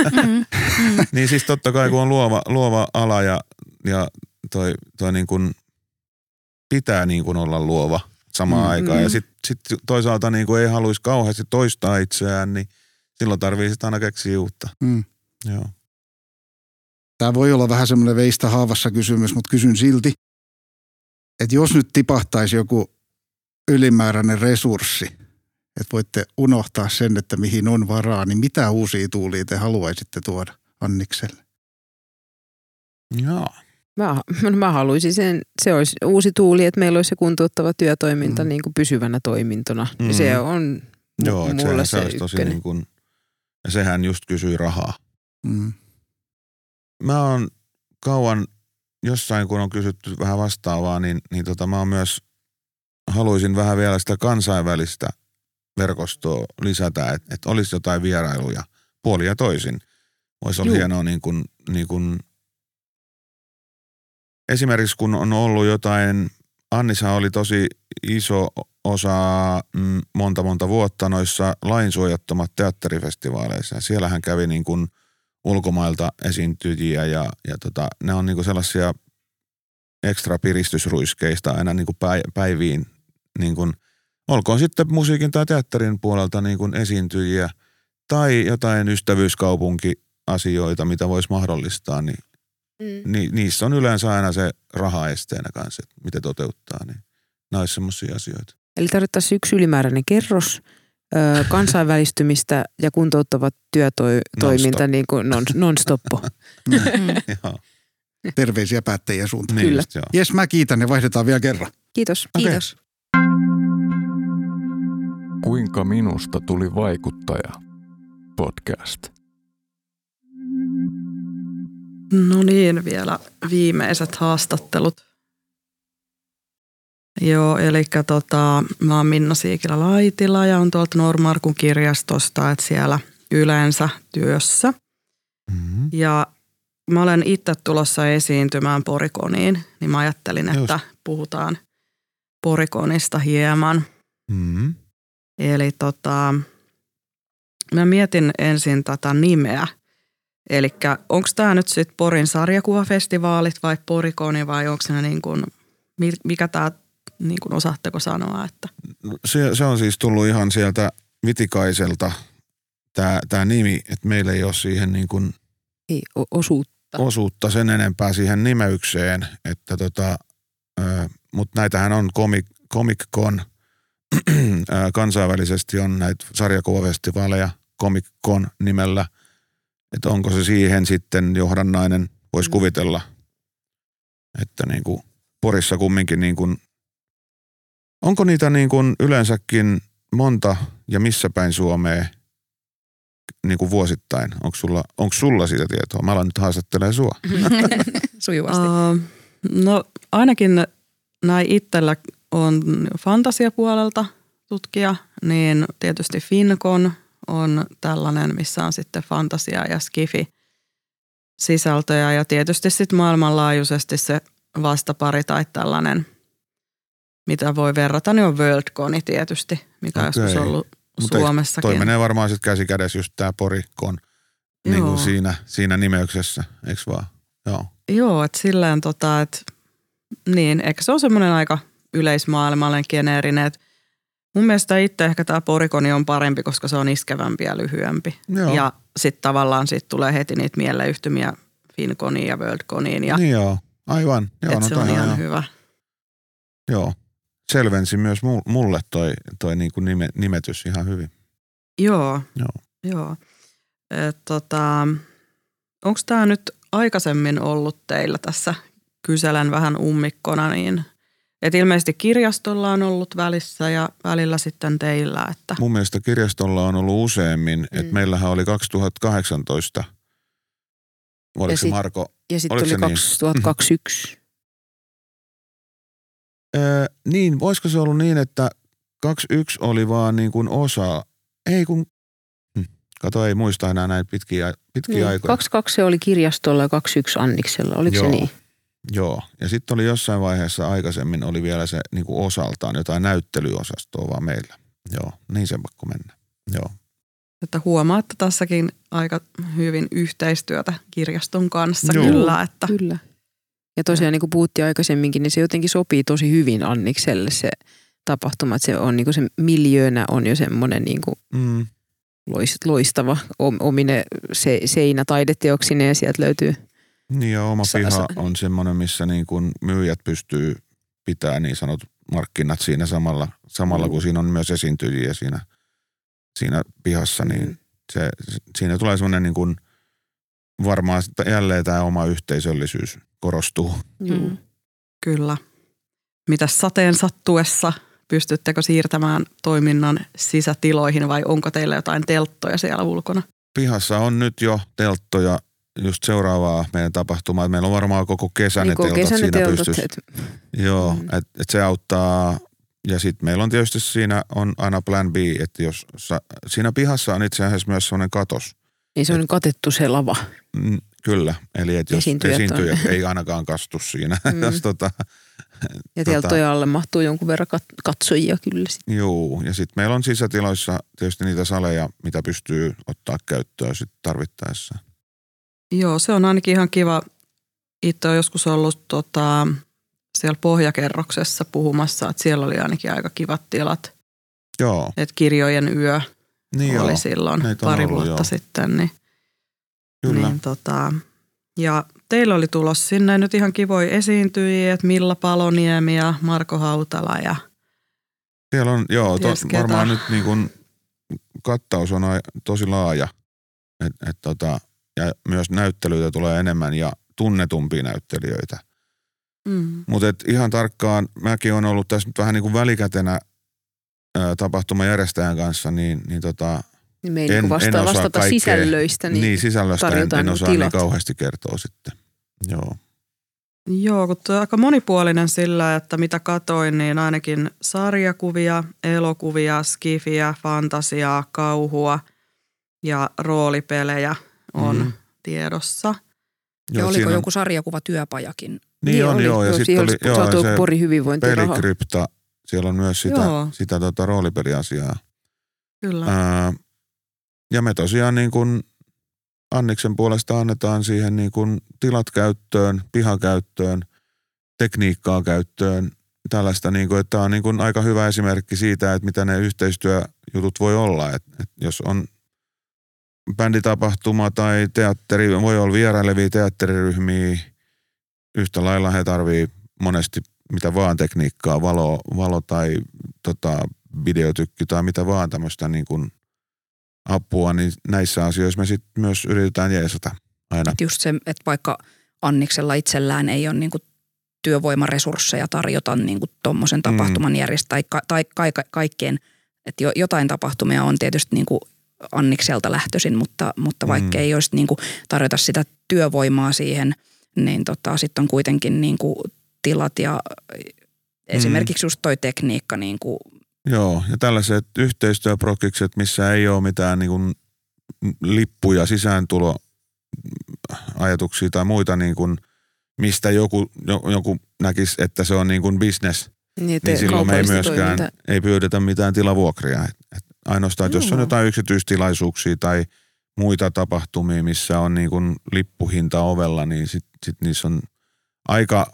niin siis totta kai kun on luova, luova ala ja, ja toi, toi niin kuin pitää niin kuin olla luova samaan mm, aikaan. Mm. Ja sitten sit toisaalta niin kuin ei haluaisi kauheasti toistaa itseään, niin silloin tarvii sitten aina keksiä uutta. Mm. Joo. Tämä voi olla vähän semmoinen veistä haavassa kysymys, mutta kysyn silti, että jos nyt tipahtaisi joku ylimääräinen resurssi, että voitte unohtaa sen, että mihin on varaa, niin mitä uusia tuulia te haluaisitte tuoda Annikselle? Joo. Mä, mä haluaisin sen, se olisi uusi tuuli, että meillä olisi se kuntouttava työtoiminta mm. niin kuin pysyvänä toimintona. Mm. Se on Joo, mulle se, se olisi tosi niin kuin, ja sehän just kysyy rahaa. Mm. Mä oon kauan jossain, kun on kysytty vähän vastaavaa, niin, niin tota, mä oon myös, haluaisin vähän vielä sitä kansainvälistä verkostoa lisätä, että et olisi jotain vierailuja puoli ja toisin. Voisi olla hienoa niin kuin, niin kuin, esimerkiksi kun on ollut jotain, Annissa oli tosi iso osa mm, monta monta vuotta noissa lainsuojattomat teatterifestivaaleissa. Siellähän kävi niin kuin ulkomailta esiintyjiä ja, ja tota, ne on niin kuin sellaisia ekstra piristysruiskeista aina niin kuin päiviin. Niin kuin, olkoon sitten musiikin tai teatterin puolelta niin kuin esiintyjiä tai jotain ystävyyskaupunkiasioita, mitä voisi mahdollistaa, niin mm. ni, niissä on yleensä aina se raha esteenä kanssa, että mitä toteuttaa. Niin nämä olisi sellaisia asioita. Eli tarvittaisiin yksi ylimääräinen kerros, ö, kansainvälistymistä ja kuntouttava työtoiminta niin kuin non, non-stoppo. Terveisiä päättäjiä suuntaan. Niin Kyllä. Jes, mä kiitän ja vaihdetaan vielä kerran. Kiitos. Okei. Kiitos. Kuinka minusta tuli vaikuttaja? Podcast. No niin, vielä viimeiset haastattelut. Joo, eli tota, mä oon Minna Siikilä-Laitila ja on tuolta Normarkun kirjastosta, että siellä yleensä työssä. Mm-hmm. Ja mä olen itse tulossa esiintymään Porikoniin, niin mä ajattelin, Just. että puhutaan Porikonista hieman. Mm-hmm. Eli tota, mä mietin ensin tätä nimeä. Eli onko tämä nyt sitten Porin sarjakuvafestivaalit vai Porikoni vai onko se niin kuin, mi- mikä tämä, niin kuin osaatteko sanoa, että Se, se on siis tullut ihan sieltä Vitikaiselta tämä, nimi, että meillä ei ole siihen niin kuin Ei osuutta. osuutta sen enempää siihen nimeykseen, että tota, mutta näitähän on Comic, Comic Con, kansainvälisesti on näitä sarjakuvafestivaaleja Comic Con nimellä, että onko se siihen sitten johdannainen, voisi Mm. kuvitella, että niin kuin Porissa kumminkin niin kuin, onko niitä niin kuin yleensäkin monta ja missä päin Suomea niin kuin vuosittain? Onko sulla, onko sulla siitä tietoa? Mä alan nyt haastattelemaan sua. Sujuvasti. Uh, no ainakin näin itsellä on fantasiapuolelta tutkija, niin tietysti Fincon on tällainen, missä on sitten fantasia ja skifi sisältöjä ja tietysti sitten maailmanlaajuisesti se vastapari tai tällainen, mitä voi verrata, niin on Worldconi tietysti, mikä on Okei. joskus ollut Mutta Suomessakin. Toi menee varmaan sitten käsi kädessä just tää Porikon niin kuin siinä, siinä nimeyksessä, eikö vaan? Joo. Joo, että silleen tota, että niin, eikö se ole semmoinen aika yleismaailmallinen, geneerinen, että mun mielestä itse ehkä tämä porikoni on parempi, koska se on iskevämpi ja lyhyempi. Joo. Ja sitten tavallaan sit tulee heti niitä mieleyhtymiä Finconiin ja Worldconiin ja niin joo, aivan. Joo, no se on ihan joo. hyvä. Joo. Selvensi myös mu- mulle toi, toi niin kuin nime, nimetys ihan hyvin. Joo. Joo. Joo. Et tota, onko tämä nyt aikaisemmin ollut teillä tässä kyselen vähän ummikkona, niin et ilmeisesti kirjastolla on ollut välissä ja välillä sitten teillä, että Mun mielestä kirjastolla on ollut useammin, mm. että Mm. meillähän oli 2018, oliko Ja se sit- Marko? Ja sitten oli se niin? 2021. Öö, niin, voisiko se ollut niin, että 21 oli vaan niin kuin osa, ei kun, hm, kato ei muista enää näin pitkiä, pitkiä Niin, aikoja. 22 se oli kirjastolla ja 21 Anniksella, oliko Joo. se niin? Joo, ja sitten oli jossain vaiheessa aikaisemmin oli vielä se niin kuin osaltaan jotain näyttelyosastoa vaan meillä. Joo, niin se pakko mennä. Joo, että huomaatte tässäkin aika hyvin yhteistyötä kirjaston kanssa Joo. kyllä, että Kyllä. Ja tosiaan niin kuin puhuttiin aikaisemminkin, niin se jotenkin sopii tosi hyvin Annikselle se tapahtuma, että se on niin kuin se miljöönä on jo semmoinen niin kuin mm, lois- loistava om- omine se, seinätaideteoksineen ja sieltä löytyy. Niin ja oma piha sa- on semmoinen, missä niin kuin myyjät pystyy pitää niin sanotut markkinat siinä samalla, samalla Mm. kun siinä on myös esiintyjiä siinä, siinä pihassa, niin Mm. se, siinä tulee semmoinen niin kuin varmaan jälleen tämä oma yhteisöllisyys korostuu. Juu. kyllä. Mitäs sateen sattuessa, pystyttekö siirtämään toiminnan sisätiloihin vai onko teillä jotain telttoja siellä ulkona? Pihassa on nyt jo telttoja just seuraavaa meidän tapahtumaa. Meillä on varmaan koko kesä ne Niin teltat kesän siinä teltat, pystyssä. et- Joo, Mm. että et se auttaa. Ja sitten meillä on tietysti siinä on aina plan B, että jos sa, siinä pihassa on itse asiassa myös sellainen katos. niin se on katettu se lava. Mm, kyllä, eli että jos Esiintyjät esiintyjät, ei ainakaan kastu siinä. Mm. Jos tota, Ja Tota- teltojen alle mahtuu jonkun verran kat- katsojia kyllä. Sit. juu, ja sitten meillä on sisätiloissa tietysti niitä saleja, mitä pystyy ottaa käyttöön sit tarvittaessa. Joo, se on ainakin ihan kiva. Itse on joskus ollut tota, siellä pohjakerroksessa puhumassa, että siellä oli ainakin aika kivat tilat. Joo, Että kirjojen yö niin oli joo, silloin Näitä pari ollut, vuotta joo. sitten. Niin, kyllä. Niin, tota, ja teillä oli tulossa sinne nyt ihan kivoja esiintyjiä, että Milla Paloniemi ja Marko Hautala ja Siellä on, joo, to, varmaan nyt niin kuin kattaus on tosi laaja. Et, et tota, ja myös näyttelyitä tulee enemmän ja tunnetumpia näyttelijöitä. Mm. Mutta ihan tarkkaan, mäkin on ollut tässä nyt vähän niin kuin välikätenä ää, tapahtumajärjestäjän kanssa, niin, niin tota, Niin me ei En- niinku vasta, en osaa vastata kaikkea. sisällöistä. niin, Niin, niin sisällöstä en, en niinku osaa niin tilat. kauheasti kertoa sitten. Joo. Joo, kun tuo on aika monipuolinen sillä, että mitä katoin, niin ainakin sarjakuvia, elokuvia, skifiä, fantasiaa, kauhua ja roolipelejä on mm. tiedossa. Ja oliko siinä joku sarjakuva työpajakin? Niin, on, oli, joo. Ja joo, sitten oli joo, saatu se Pori hyvinvointiraha. pelikrypta, siellä on myös sitä, Joo. sitä tota, roolipeliasiaa. Kyllä. Ää, ja me tosiaan niin kuin Anniksen puolesta annetaan siihen niin kuin tilat käyttöön, pihakäyttöön, tekniikkaa käyttöön, tällaista, niin kuin, että tämä on niin kuin aika hyvä esimerkki siitä, että mitä ne yhteistyöjutut voi olla. Et, et jos on bänditapahtuma tai teatteri, voi olla vierailevia teatteriryhmiä, yhtä lailla he tarvii monesti mitä vaan tekniikkaa, valo, valo tai tota, videotykki tai mitä vaan tämmöistä niin kuin apua, niin näissä asioissa me sitten myös yritetään jeesata aina. Et just se, että vaikka Anniksella itsellään ei ole niinku työvoimaresursseja tarjota niinku tuommoisen tapahtuman järjestä tai, ka, tai ka, ka, kaikkeen. Että jo, jotain tapahtumia on tietysti niinku Annikselta lähtöisin, mutta, mutta vaikka Mm. ei olisi niinku tarjota sitä työvoimaa siihen, niin tota, sitten on kuitenkin niinku tilat ja esimerkiksi just toi tekniikka niinku Joo, ja tällaiset yhteistyöprokikset, missä ei ole mitään niin kuin lippuja, sisääntulo ajatuksia tai muita, niin kuin, mistä joku, jo- joku näkisi, että se on niin kuin business, Niin, niin silloin me ei myöskään ei pyydetä mitään tilavuokria. Et, et ainoastaan, että jos on jotain yksityistilaisuuksia tai muita tapahtumia, missä on niin kuin lippuhinta ovella, niin sitten sit niissä on aika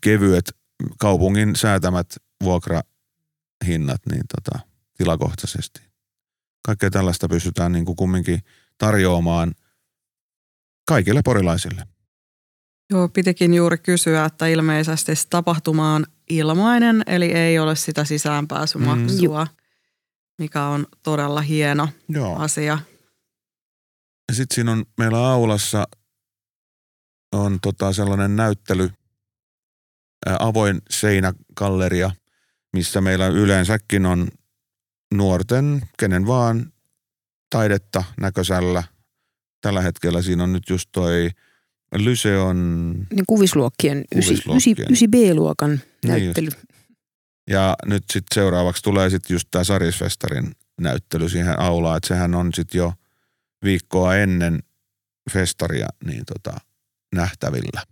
kevyet kaupungin säätämät vuokrahinnat niin tota, tilakohtaisesti. Kaikkea tällaista pystytään niin kuin kumminkin tarjoamaan kaikille porilaisille. Joo, pitikin juuri kysyä, että ilmeisesti se tapahtuma on ilmainen, eli ei ole sitä sisäänpääsymaksua, mikä on todella hieno Joo. asia. Ja sitten siinä on meillä aulassa on tota sellainen näyttely, ää, avoin seinägalleria, missä meillä yleensäkin on nuorten, kenen vaan taidetta näköisellä. Tällä hetkellä siinä on nyt just toi Lyseon Niin kuvisluokkien, Kuvisluokkien. 9 B-luokan näyttely. Ja nyt sitten seuraavaksi tulee sitten just tämä Sarisfestarin näyttely siihen aulaan, että sehän on sitten jo viikkoa ennen festaria niin tota, nähtävillä.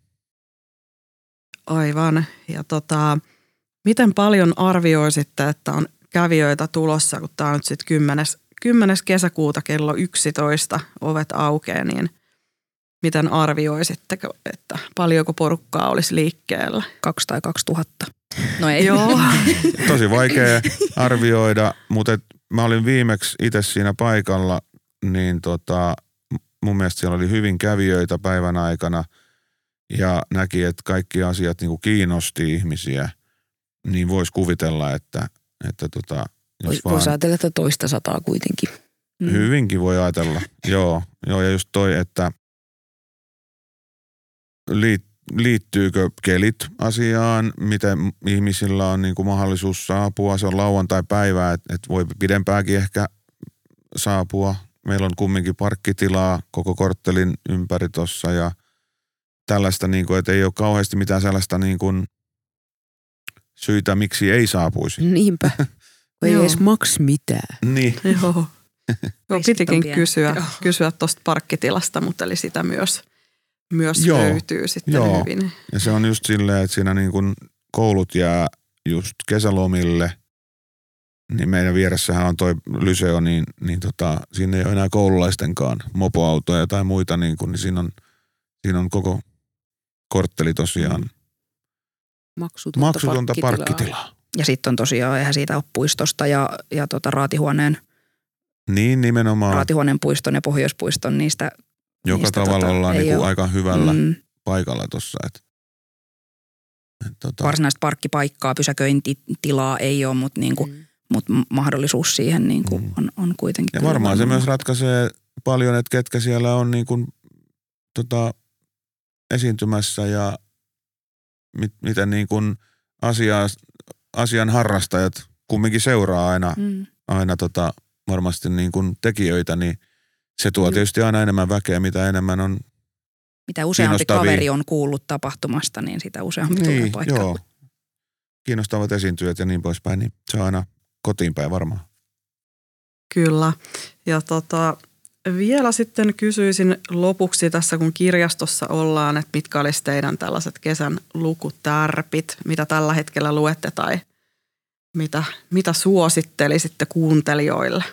Aivan. Ja tota, miten paljon arvioisitte, että on kävijöitä tulossa, kun tämä on nyt sitten 10. 10. kesäkuuta kello 11 ovet aukeaa, niin miten arvioisitteko, että paljonko porukkaa olisi liikkeellä? kaksi tai kaksi tuhatta. No ei. Joo. Tosi vaikea arvioida, mutta et mä olin viimeksi itse siinä paikalla, niin tota, mun mielestä siellä oli hyvin kävijöitä päivän aikana ja näki, että kaikki asiat niin kuin kiinnosti ihmisiä, niin voisi kuvitella, että, että tota, jos Voisi vaan vois ajatella, että toista sataa kuitenkin. Mm. hyvinkin voi ajatella. joo, joo, ja just toi, että liit, liittyykö kelit asiaan, miten ihmisillä on niin kuin mahdollisuus saapua. Se on lauantai-päivä, että et voi pidempääkin ehkä saapua. Meillä on kumminkin parkkitilaa koko korttelin ympäri tuossa ja tällaista, niin kuin, että ei ole kauheasti mitään sellaista niin kuin syitä, miksi ei saapuisi. Niinpä. Ei Joo. edes maks mitään. Niin, Joo. Joo, pitikin kysyä, kysyä tuosta parkkitilasta, mutta eli sitä myös, myös Joo. löytyy sitten Joo. hyvin. Ja se on just silleen, että siinä niin kun koulut jää just kesälomille, niin meidän vieressähän on toi Lyseo, niin, niin tota, siinä ei ole enää koululaistenkaan mopoautoja tai muita, niin, kun, niin siinä, on, siinä on koko kortteli tosiaan Maksutonta, maksutonta parkkitilaa. parkkitilaa. Ja sitten on tosiaan, eihän siitä ole puistosta ja, ja tota raatihuoneen, Niin nimenomaan, raatihuoneen puiston ja pohjoispuiston niistä. Joka niistä tavalla tota, ollaan ei niin kuin oo- aika hyvällä mm. Paikalla tuossa. Et, et, tota, varsinaista parkkipaikkaa, pysäköintitilaa ei ole, mutta niinku, Mm. mut mahdollisuus siihen niinku Mm. on, on kuitenkin. Ja kyllä varmaan se myös ratkaisee paljon, että ketkä siellä on niin kuin, tota, esiintymässä ja mit, miten niin kuin asia, asian harrastajat kumminkin seuraa aina, Mm. aina tota, varmasti niin kuin tekijöitä, niin se tuo Kyllä. tietysti aina enemmän väkeä, mitä enemmän on. Mitä useampi kaveri on kuullut tapahtumasta, niin sitä useampi tulee Niin, paikkaan. joo. Kiinnostavat esiintyjät ja niin poispäin, niin se on aina kotiin päin varmaan. Kyllä. Ja tota, vielä sitten kysyisin lopuksi tässä, kun kirjastossa ollaan, että mitkä olisi teidän tällaiset kesän lukutärpit, mitä tällä hetkellä luette tai mitä, mitä suosittelisitte kuuntelijoille?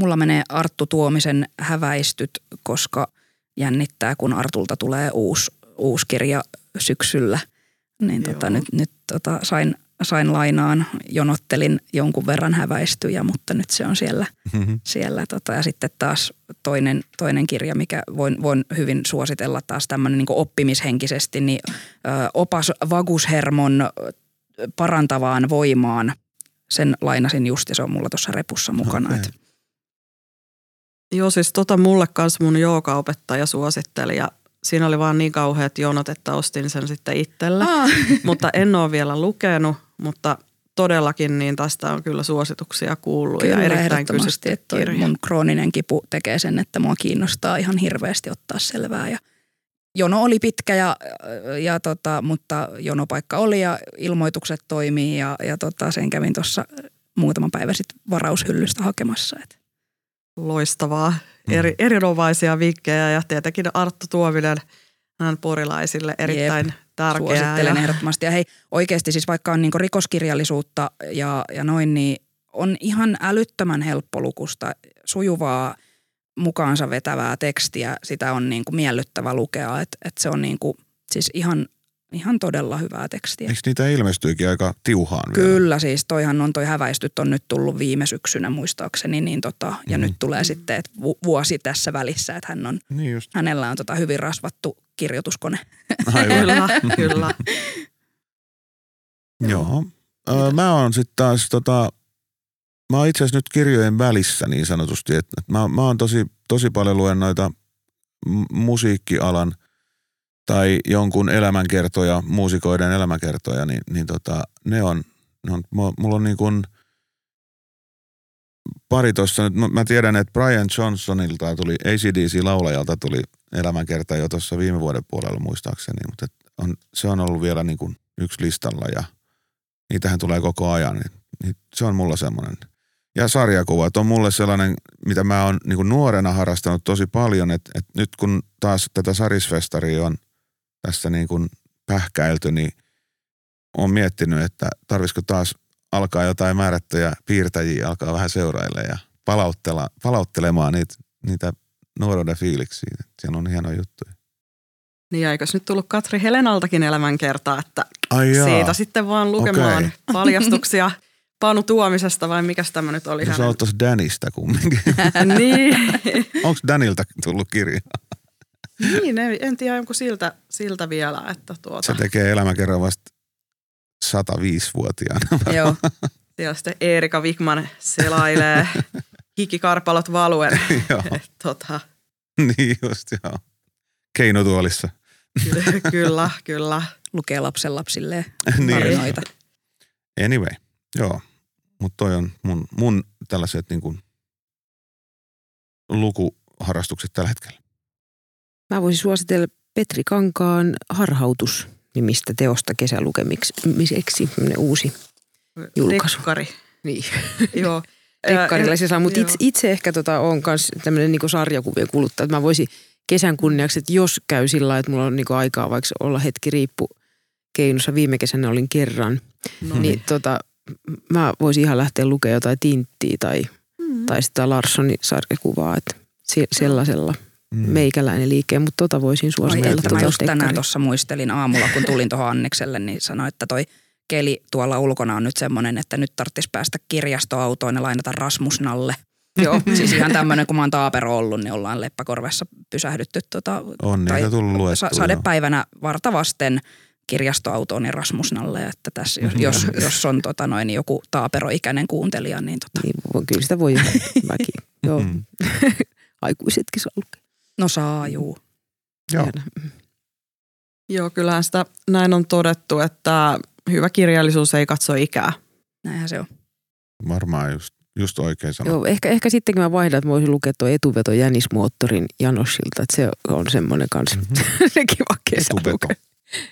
Mulla menee Arttu Tuomisen häväistyt, koska jännittää, kun Artulta tulee uusi, uusi kirja syksyllä. Niin tota, nyt, nyt tota, sain, sain lainaan, jonottelin jonkun verran häväistyjä, mutta nyt se on siellä. siellä tota, ja sitten taas toinen, toinen kirja, mikä voin, voin hyvin suositella taas tämmöinen niin oppimishenkisesti, niin ö, opas vagushermon parantavaan voimaan. Sen lainasin just ja se on mulla tuossa repussa mukana. Okay. Joo, siis tota mulle kanssa mun joogaopettaja suositteli ja siinä oli vaan niin kauheat jonot, että ostin sen sitten itselle. Ah, mutta en ole vielä lukenut, mutta todellakin niin tästä on kyllä suosituksia kuullut Kyllä ja erittäin kysytty että toi kirja. mun krooninen kipu tekee sen, että mua kiinnostaa ihan hirveästi ottaa selvää. Ja jono oli pitkä, ja, ja tota, mutta jonopaikka oli ja ilmoitukset toimii ja, ja tota, sen kävin tuossa muutama päivä sitten varaushyllystä hakemassa. Et. Loistavaa. Eri, erinomaisia vinkkejä ja tietenkin Arttu Tuominen hän porilaisille erittäin tärkeää. Suosittelen ja- ehdottomasti. Ja hei, oikeasti siis vaikka on niinku rikoskirjallisuutta ja, ja noin, niin on ihan älyttömän helppolukusta, sujuvaa, mukaansa vetävää tekstiä. Sitä on niinku miellyttävä lukea, että et se on niinku, siis ihan, ihan todella hyvää tekstiä. Eikö niitä ilmestyikin aika tiuhaan vielä? Kyllä siis, toihan on toi häväistyt on nyt tullut viime syksynä muistaakseni, niin tota, ja Mhm. nyt tulee sitten et vu- vuosi tässä välissä, että hän on, Niin just. hänellä on tota hyvin rasvattu kirjoituskone. Aivan. Kyllä, kyllä. Joo. Öö, mä oon sitten taas tota, mä oon itse asiassa nyt kirjojen välissä niin sanotusti, että mä, mä oon tosi, tosi paljon luen noita musiikkialan tai jonkun elämänkertoja, muusikoiden elämänkertoja, niin, niin tota, ne on, ne on, mu- mulla on niin kuin pari tuossa nyt, mä- tiedän, että Brian Johnsonilta tuli, ACDC-laulajalta tuli elämänkerta jo tuossa viime vuoden puolella muistaakseni, mutta on, se on ollut vielä niin kuin yksi listalla ja niitähän tulee koko ajan, niin, niin se on mulla semmoinen. Ja sarjakuvat on mulle sellainen, mitä mä oon niin nuorena harrastanut tosi paljon, että, että nyt kun taas tätä Sarisfestaria on tässä niin kuin pähkäilty, niin on miettinyt, että tarvisiko taas alkaa jotain määrättyjä piirtäjiä, alkaa vähän seurailla ja palauttela, palauttelemaan niitä, niitä nuoruuden fiiliksiä. Siellä on hieno juttu. Niin eikös nyt tullut Katri Helenaltakin elämänkertaa, että Ai jaa. siitä sitten vaan lukemaan Okei. paljastuksia Panu Tuomisesta vai mikäs tämä nyt oli No, sä hänen? oot tossa Danista kumminkin. niin, Onko Danilta tullut kirja? Niin, en, en tiedä onko siltä, siltä vielä, että tuota, Se tekee elämäkerran vasta 105-vuotiaana. Joo. siellä sitten Eerika Wigman selailee hikikarpalot valuen. Tota, niin just joo. Keinotuolissa. ky- kyllä, kyllä. Lukee lapsen lapsilleen niin. tarinoita. Anyway, joo. Mutta toi on mun, mun tällaiset niin kuin lukuharrastukset tällä hetkellä. Mä voisin suositella Petri Kankaan Harhautus nimistä teosta kesälukemiseksi. Uusi julkaisu. Tekkari. Niin. Joo. Tekkarilla se saa, mutta itse, itse ehkä tota, on myös tämmöinen niinku sarjakuvien kuluttaja. Että mä voisin kesän kunniaksi, että jos käy sillä lailla, että mulla on niinku aikaa vaikka olla hetki riippu keinossa. Viime kesänä olin kerran. No Mm. Niin tota, mä voisin ihan lähteä lukemaan jotain Tinttiä tai, Mm. tai sitä Larssonin sarjakuvaa. Että se, sellaisella Mm. meikäläinen liikkeen, mutta tota voisin suositella. tota mä just tänään tuossa muistelin aamulla, kun tulin tuohon Annikselle, niin sanoin, että toi keli tuolla ulkona on nyt semmoinen, että nyt tarvitsisi päästä kirjastoautoon ja lainata Rasmusnalle. Joo, siis ihan tämmöinen, kun mä oon taapero ollut, niin ollaan Leppäkorvessa pysähdytty tota, On tai niitä tullut luettua. sa- sadepäivänä vartavasten kirjastoautoon ja Rasmusnalle, että tässä jos, jos, jos on tota noin, joku taaperoikäinen kuuntelija, niin tota, Niin, voi- kyllä sitä voi ihan mäkin. Joo, Mm. aikuisetkin saa lukea. No saa juu. Joo. Tiedän. Joo, kyllähän sitä näin on todettu, että hyvä kirjallisuus ei katso ikää. Näinhän se on. Varmaan just, just oikein sanottu. Joo, ehkä, ehkä sittenkin mä vaihdan, että mä voisin lukea tuo etuveto Jänismoottorin Janosilta, että se on semmoinen kanssa Mhm. kiva kesäluke. Etuveto.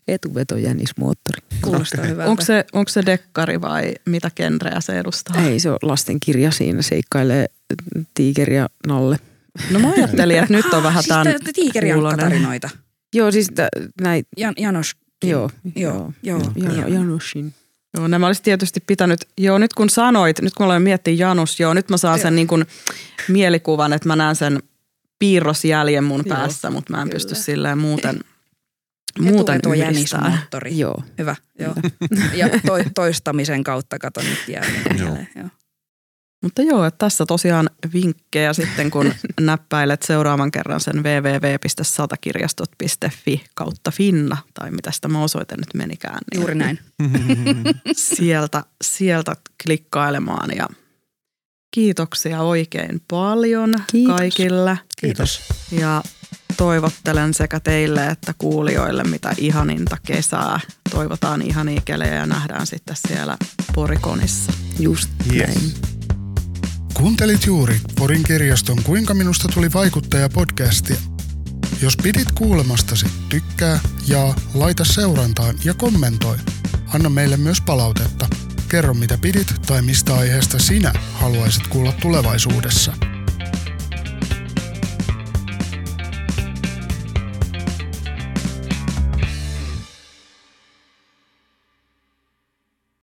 Etuveto Jänismoottori. Kuulostaa okay. hyvältä. Onko se, onko se dekkari vai mitä genreä se edustaa? Ei, se on lastenkirja siinä, seikkailee Tiikeri ja Nalle. No mä ajattelin, että nyt on vähän siis tämän tää- tiikeriankka-tarinoita. Joo, siis näin, Jan, Janos. joo, Joo, joo, joo, joo. Janosin. Joo, nämä olisi tietysti pitänyt, joo nyt kun sanoit, nyt kun aloin miettiä Janus, joo nyt mä saan sen niin kuin mielikuvan, että mä näen sen piirrosjäljen mun Joo, päässä, mutta mä en kyllä. pysty silleen muuten, muuten Etuveto yhdistämään. Jänismoottori. Joo. Hyvä, joo. Ja toi, toistamisen kautta kato nyt jää niin Joo. mieleen, joo. Mutta joo, että tässä tosiaan vinkkejä sitten, kun näppäilet seuraavan kerran sen www.satakirjastot.fi kautta Finna, tai mitä tämä osoite nyt menikään. Niin Juuri näin. Sieltä, sieltä klikkailemaan ja kiitoksia oikein paljon Kiitos. kaikille. Kiitos. Ja toivottelen sekä teille että kuulijoille mitä ihaninta kesää. Toivotaan ihania kelejä ja nähdään sitten siellä Porikonissa. Just Yes. näin. Kuuntelit juuri Porin kirjaston Kuinka minusta tuli vaikuttaja podcastia. Jos pidit kuulemastasi, tykkää, jaa, laita seurantaan ja kommentoi. Anna meille myös palautetta. Kerro mitä pidit tai mistä aiheesta sinä haluaisit kuulla tulevaisuudessa.